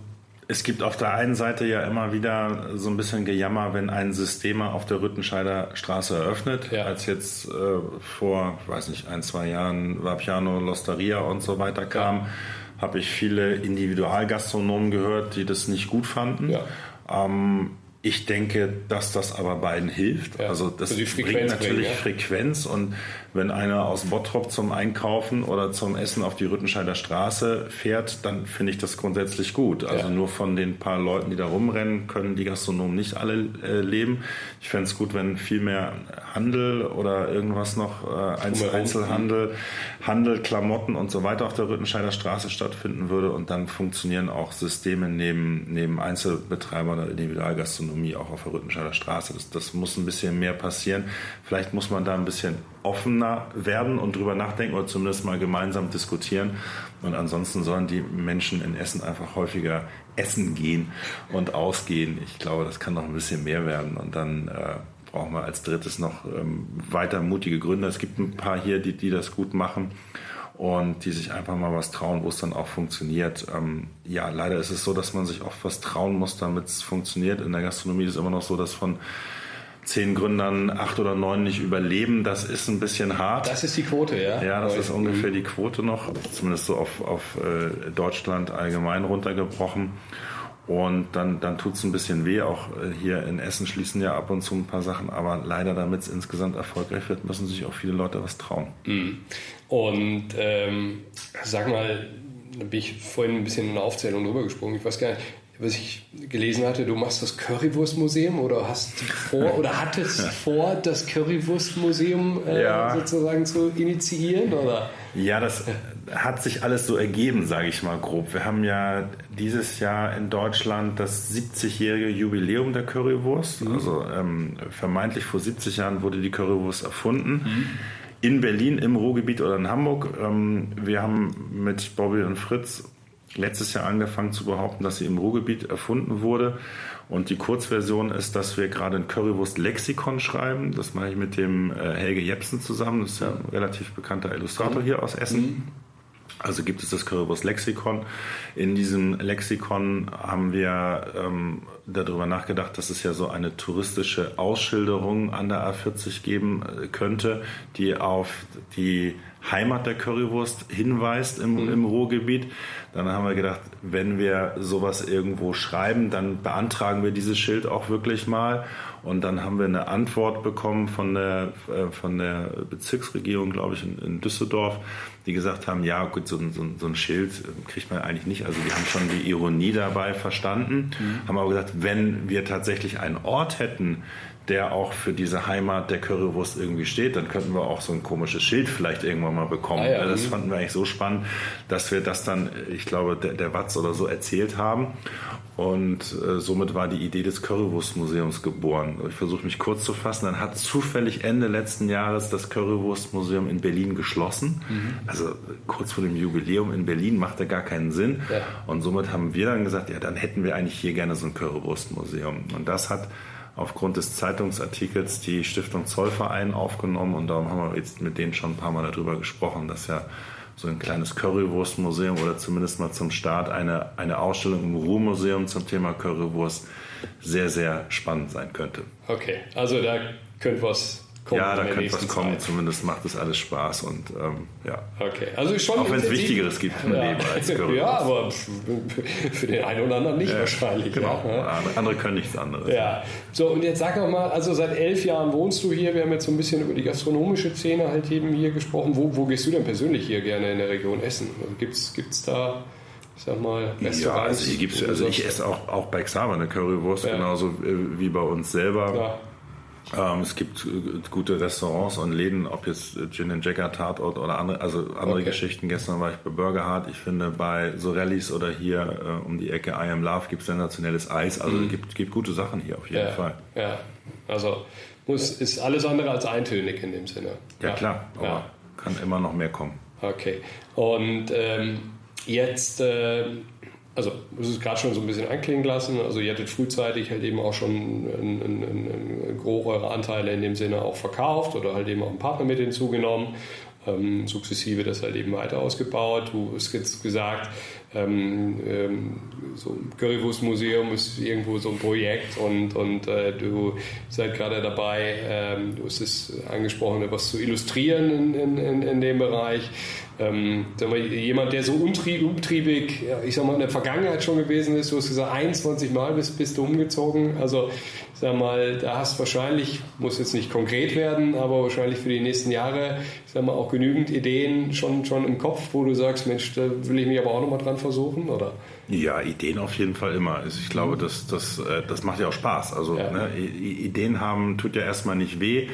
es gibt auf der einen Seite ja immer wieder so ein bisschen Gejammer, wenn ein Systemer auf der Rüttenscheider Straße eröffnet. Ja. Als jetzt äh, vor, weiß nicht, ein, zwei Jahren Vapiano, Losteria und so weiter kam, ja. habe ich viele Individualgastronomen gehört, die das nicht gut fanden. Ja. Ähm, ich denke, dass das aber beiden hilft. Ja, also das bringt natürlich ja. Frequenz und wenn einer aus Bottrop zum Einkaufen oder zum Essen auf die Rüttenscheider Straße fährt, dann finde ich das grundsätzlich gut. Also ja. nur von den paar Leuten, die da rumrennen, können die Gastronomen nicht alle äh, leben. Ich fände es gut, wenn viel mehr Handel oder irgendwas noch, äh, Einzel Einzelhandel, Handel, Klamotten und so weiter auf der Rüttenscheider Straße stattfinden würde und dann funktionieren auch Systeme neben, neben Einzelbetreibern oder Individualgastronomie auch auf der Rüttenscheider Straße. Das, das muss ein bisschen mehr passieren. Vielleicht muss man da ein bisschen offener werden und drüber nachdenken oder zumindest mal gemeinsam diskutieren. Und ansonsten sollen die Menschen in Essen einfach häufiger essen gehen und ausgehen. Ich glaube, das kann noch ein bisschen mehr werden. Und dann äh, brauchen wir als drittes noch ähm, weiter mutige Gründer. Es gibt ein paar hier, die, die das gut machen und die sich einfach mal was trauen, wo es dann auch funktioniert. Ähm, ja, leider ist es so, dass man sich oft was trauen muss, damit es funktioniert. In der Gastronomie ist es immer noch so, dass von zehn Gründern acht oder neun nicht überleben. Das ist ein bisschen hart. Das ist die Quote, ja? Ja, das ist ungefähr die Quote noch, zumindest so auf, auf äh, Deutschland allgemein runtergebrochen. Und dann, dann tut es ein bisschen weh. Auch äh, hier in Essen schließen ja ab und zu ein paar Sachen. Aber leider, damit es insgesamt erfolgreich wird, müssen sich auch viele Leute was trauen. Mhm. Und ähm, sag mal, da bin ich vorhin ein bisschen in eine Aufzählung drüber gesprungen. Ich weiß gar nicht, was ich gelesen hatte, du machst das Currywurstmuseum oder hast vor oder hattest <laughs> vor, das Currywurstmuseum äh, ja. sozusagen zu initiieren oder? Ja, das hat sich alles so ergeben, sage ich mal grob. Wir haben ja dieses Jahr in Deutschland das 70-jährige Jubiläum der Currywurst. Mhm. Also ähm, vermeintlich vor 70 Jahren wurde die Currywurst erfunden. Mhm. In Berlin, im Ruhrgebiet oder in Hamburg. Ähm, wir haben mit Bobby und Fritz letztes Jahr angefangen zu behaupten, dass sie im Ruhrgebiet erfunden wurde. Und die Kurzversion ist, dass wir gerade ein Currywurst-Lexikon schreiben. Das mache ich mit dem äh, Helge Jepsen zusammen. Das ist ja ein relativ bekannter Illustrator hier aus Essen. Also gibt es das Currywurst Lexikon. In diesem Lexikon haben wir ähm, darüber nachgedacht, dass es ja so eine touristische Ausschilderung an der A40 geben äh, könnte, die auf die Heimat der Currywurst hinweist im, mhm. im Ruhrgebiet. Dann haben wir gedacht, wenn wir sowas irgendwo schreiben, dann beantragen wir dieses Schild auch wirklich mal. Und dann haben wir eine Antwort bekommen von der, äh, von der Bezirksregierung, glaube ich, in, in Düsseldorf, die gesagt haben, ja gut, so, so, so, ein Schild kriegt man eigentlich nicht. Also die haben schon die Ironie dabei verstanden, mhm. haben aber gesagt, wenn wir tatsächlich einen Ort hätten, der auch für diese Heimat der Currywurst irgendwie steht, dann könnten wir auch so ein komisches Schild vielleicht irgendwann mal bekommen. Ah, ja, das fanden wir eigentlich so spannend, dass wir das dann, ich glaube, der, der Watz oder so erzählt haben. Und äh, somit war die Idee des Currywurstmuseums geboren. Ich versuche mich kurz zu fassen. Dann hat zufällig Ende letzten Jahres das Currywurstmuseum in Berlin geschlossen. Mhm. Also kurz vor dem Jubiläum in Berlin machte gar keinen Sinn. Ja. Und somit haben wir dann gesagt, ja, dann hätten wir eigentlich hier gerne so ein Currywurstmuseum. Und das hat aufgrund des Zeitungsartikels die Stiftung Zollverein aufgenommen und darum haben wir jetzt mit denen schon ein paar Mal darüber gesprochen, dass ja so ein kleines Currywurstmuseum oder zumindest mal zum Start eine, eine Ausstellung im Ruhrmuseum zum Thema Currywurst sehr, sehr spannend sein könnte. Okay, also da könnte was kommen. Ja, da könnte was kommen. Zeit. Zumindest macht es alles Spaß und ähm, ja. Okay, also schon. Auch wenn es Wichtigeres gibt im ja. Leben als <laughs> Currywurst. Ja, aber für den einen oder anderen nicht ja, wahrscheinlich. Genau. Ja. Andere können nichts anderes. Ja. So und jetzt sag doch mal, also seit elf Jahren wohnst du hier. Wir haben jetzt so ein bisschen über die gastronomische Szene halt eben hier gesprochen. Wo, wo gehst du denn persönlich hier gerne in der Region Essen? Gibt es da ich sag mal. Ja, also, also ich esse auch, auch bei Xaver eine Currywurst, ja. genauso äh, wie bei uns selber. Ja. Ähm, es gibt äh, gute Restaurants und Läden, ob jetzt Gin and Jacker Tatort oder andere, also andere okay. Geschichten. Gestern war ich bei Burger Hart. Ich finde bei Sorellis oder hier äh, um die Ecke I Am Love gibt es sensationelles Eis. Also mhm. gibt, gibt gute Sachen hier auf jeden ja, Fall. Ja, also muss, ist alles andere als eintönig in dem Sinne. Ja, ja. klar, aber ja. kann immer noch mehr kommen. Okay. Und ähm, jetzt äh, also es ist gerade schon so ein bisschen anklingen lassen. Also ihr hattet frühzeitig halt eben auch schon ein, ein, ein, Gros eurer Anteile in dem Sinne auch verkauft oder halt eben auch einen Partner mit hinzugenommen. Ähm, sukzessive das halt eben weiter ausgebaut. Du hast jetzt gesagt, ähm, ähm, so Currywurstmuseum ist irgendwo so ein Projekt und, und äh, du seid gerade dabei, ähm, du hast es angesprochen, etwas zu illustrieren in, in, in dem Bereich. Ähm, wir, jemand, der so umtriebig, ich sag mal, in der Vergangenheit schon gewesen ist, du hast gesagt, 21 Mal bist, bist du umgezogen. Also, sag mal, da hast wahrscheinlich, muss jetzt nicht konkret werden, aber wahrscheinlich für die nächsten Jahre, ich sag mal, auch genügend Ideen schon, schon im Kopf, wo du sagst, Mensch, da will ich mich aber auch nochmal dran versuchen, oder? Ja, Ideen auf jeden Fall immer. Also ich glaube, das, das, äh, das macht ja auch Spaß. Also ja. ne, Ideen haben tut ja erstmal nicht weh.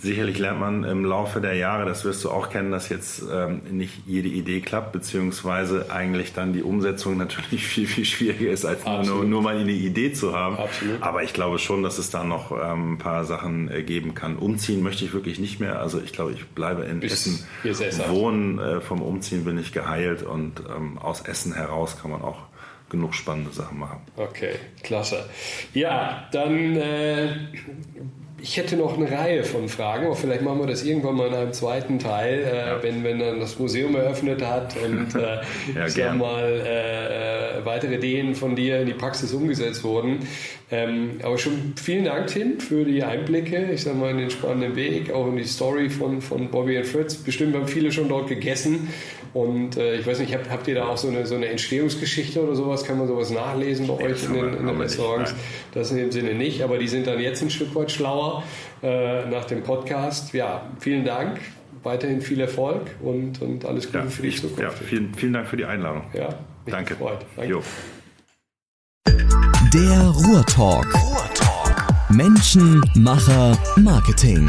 Sicherlich lernt man im Laufe der Jahre, das wirst du auch kennen, dass jetzt ähm, nicht jede Idee klappt, beziehungsweise eigentlich dann die Umsetzung <laughs> natürlich viel, viel schwieriger ist, als nur, nur, mal eine Idee zu haben. Absolut. Aber ich glaube schon, dass es da noch ähm, ein paar Sachen äh, geben kann. Umziehen möchte ich wirklich nicht mehr. Also ich glaube, ich bleibe in Bis Essen wohnen. Äh, vom Umziehen bin ich geheilt und ähm, aus Essen heraus kann man auch genug spannende Sachen machen. Okay, klasse. Ja, dann äh, ich hätte noch eine Reihe von Fragen, aber vielleicht machen wir das irgendwann mal in einem zweiten Teil, äh, ja. wenn, wenn dann das Museum eröffnet hat und <laughs> äh, ja, ich sag mal äh, äh, weitere Ideen von dir in die Praxis umgesetzt wurden. Ähm, aber schon vielen Dank, Tim, für die Einblicke, ich sag mal, in den spannenden Weg, auch in die Story von, von Bobby und Fritz. Bestimmt haben viele schon dort gegessen und äh, ich weiß nicht, habt, habt ihr da auch so eine, so eine Entstehungsgeschichte oder sowas? Kann man sowas nachlesen bei euch in den, in den Restaurants? Das in dem Sinne nicht, aber die sind dann jetzt ein Stück weit schlauer äh, nach dem Podcast. Ja, vielen Dank. Weiterhin viel Erfolg und, und alles Gute ja, für die Zukunft. Ja, vielen, vielen Dank für die Einladung. Ja, Danke. Gefreut. Danke. Der Ruhrtalk. Ruhrtalk. Menschen, Macher, Marketing.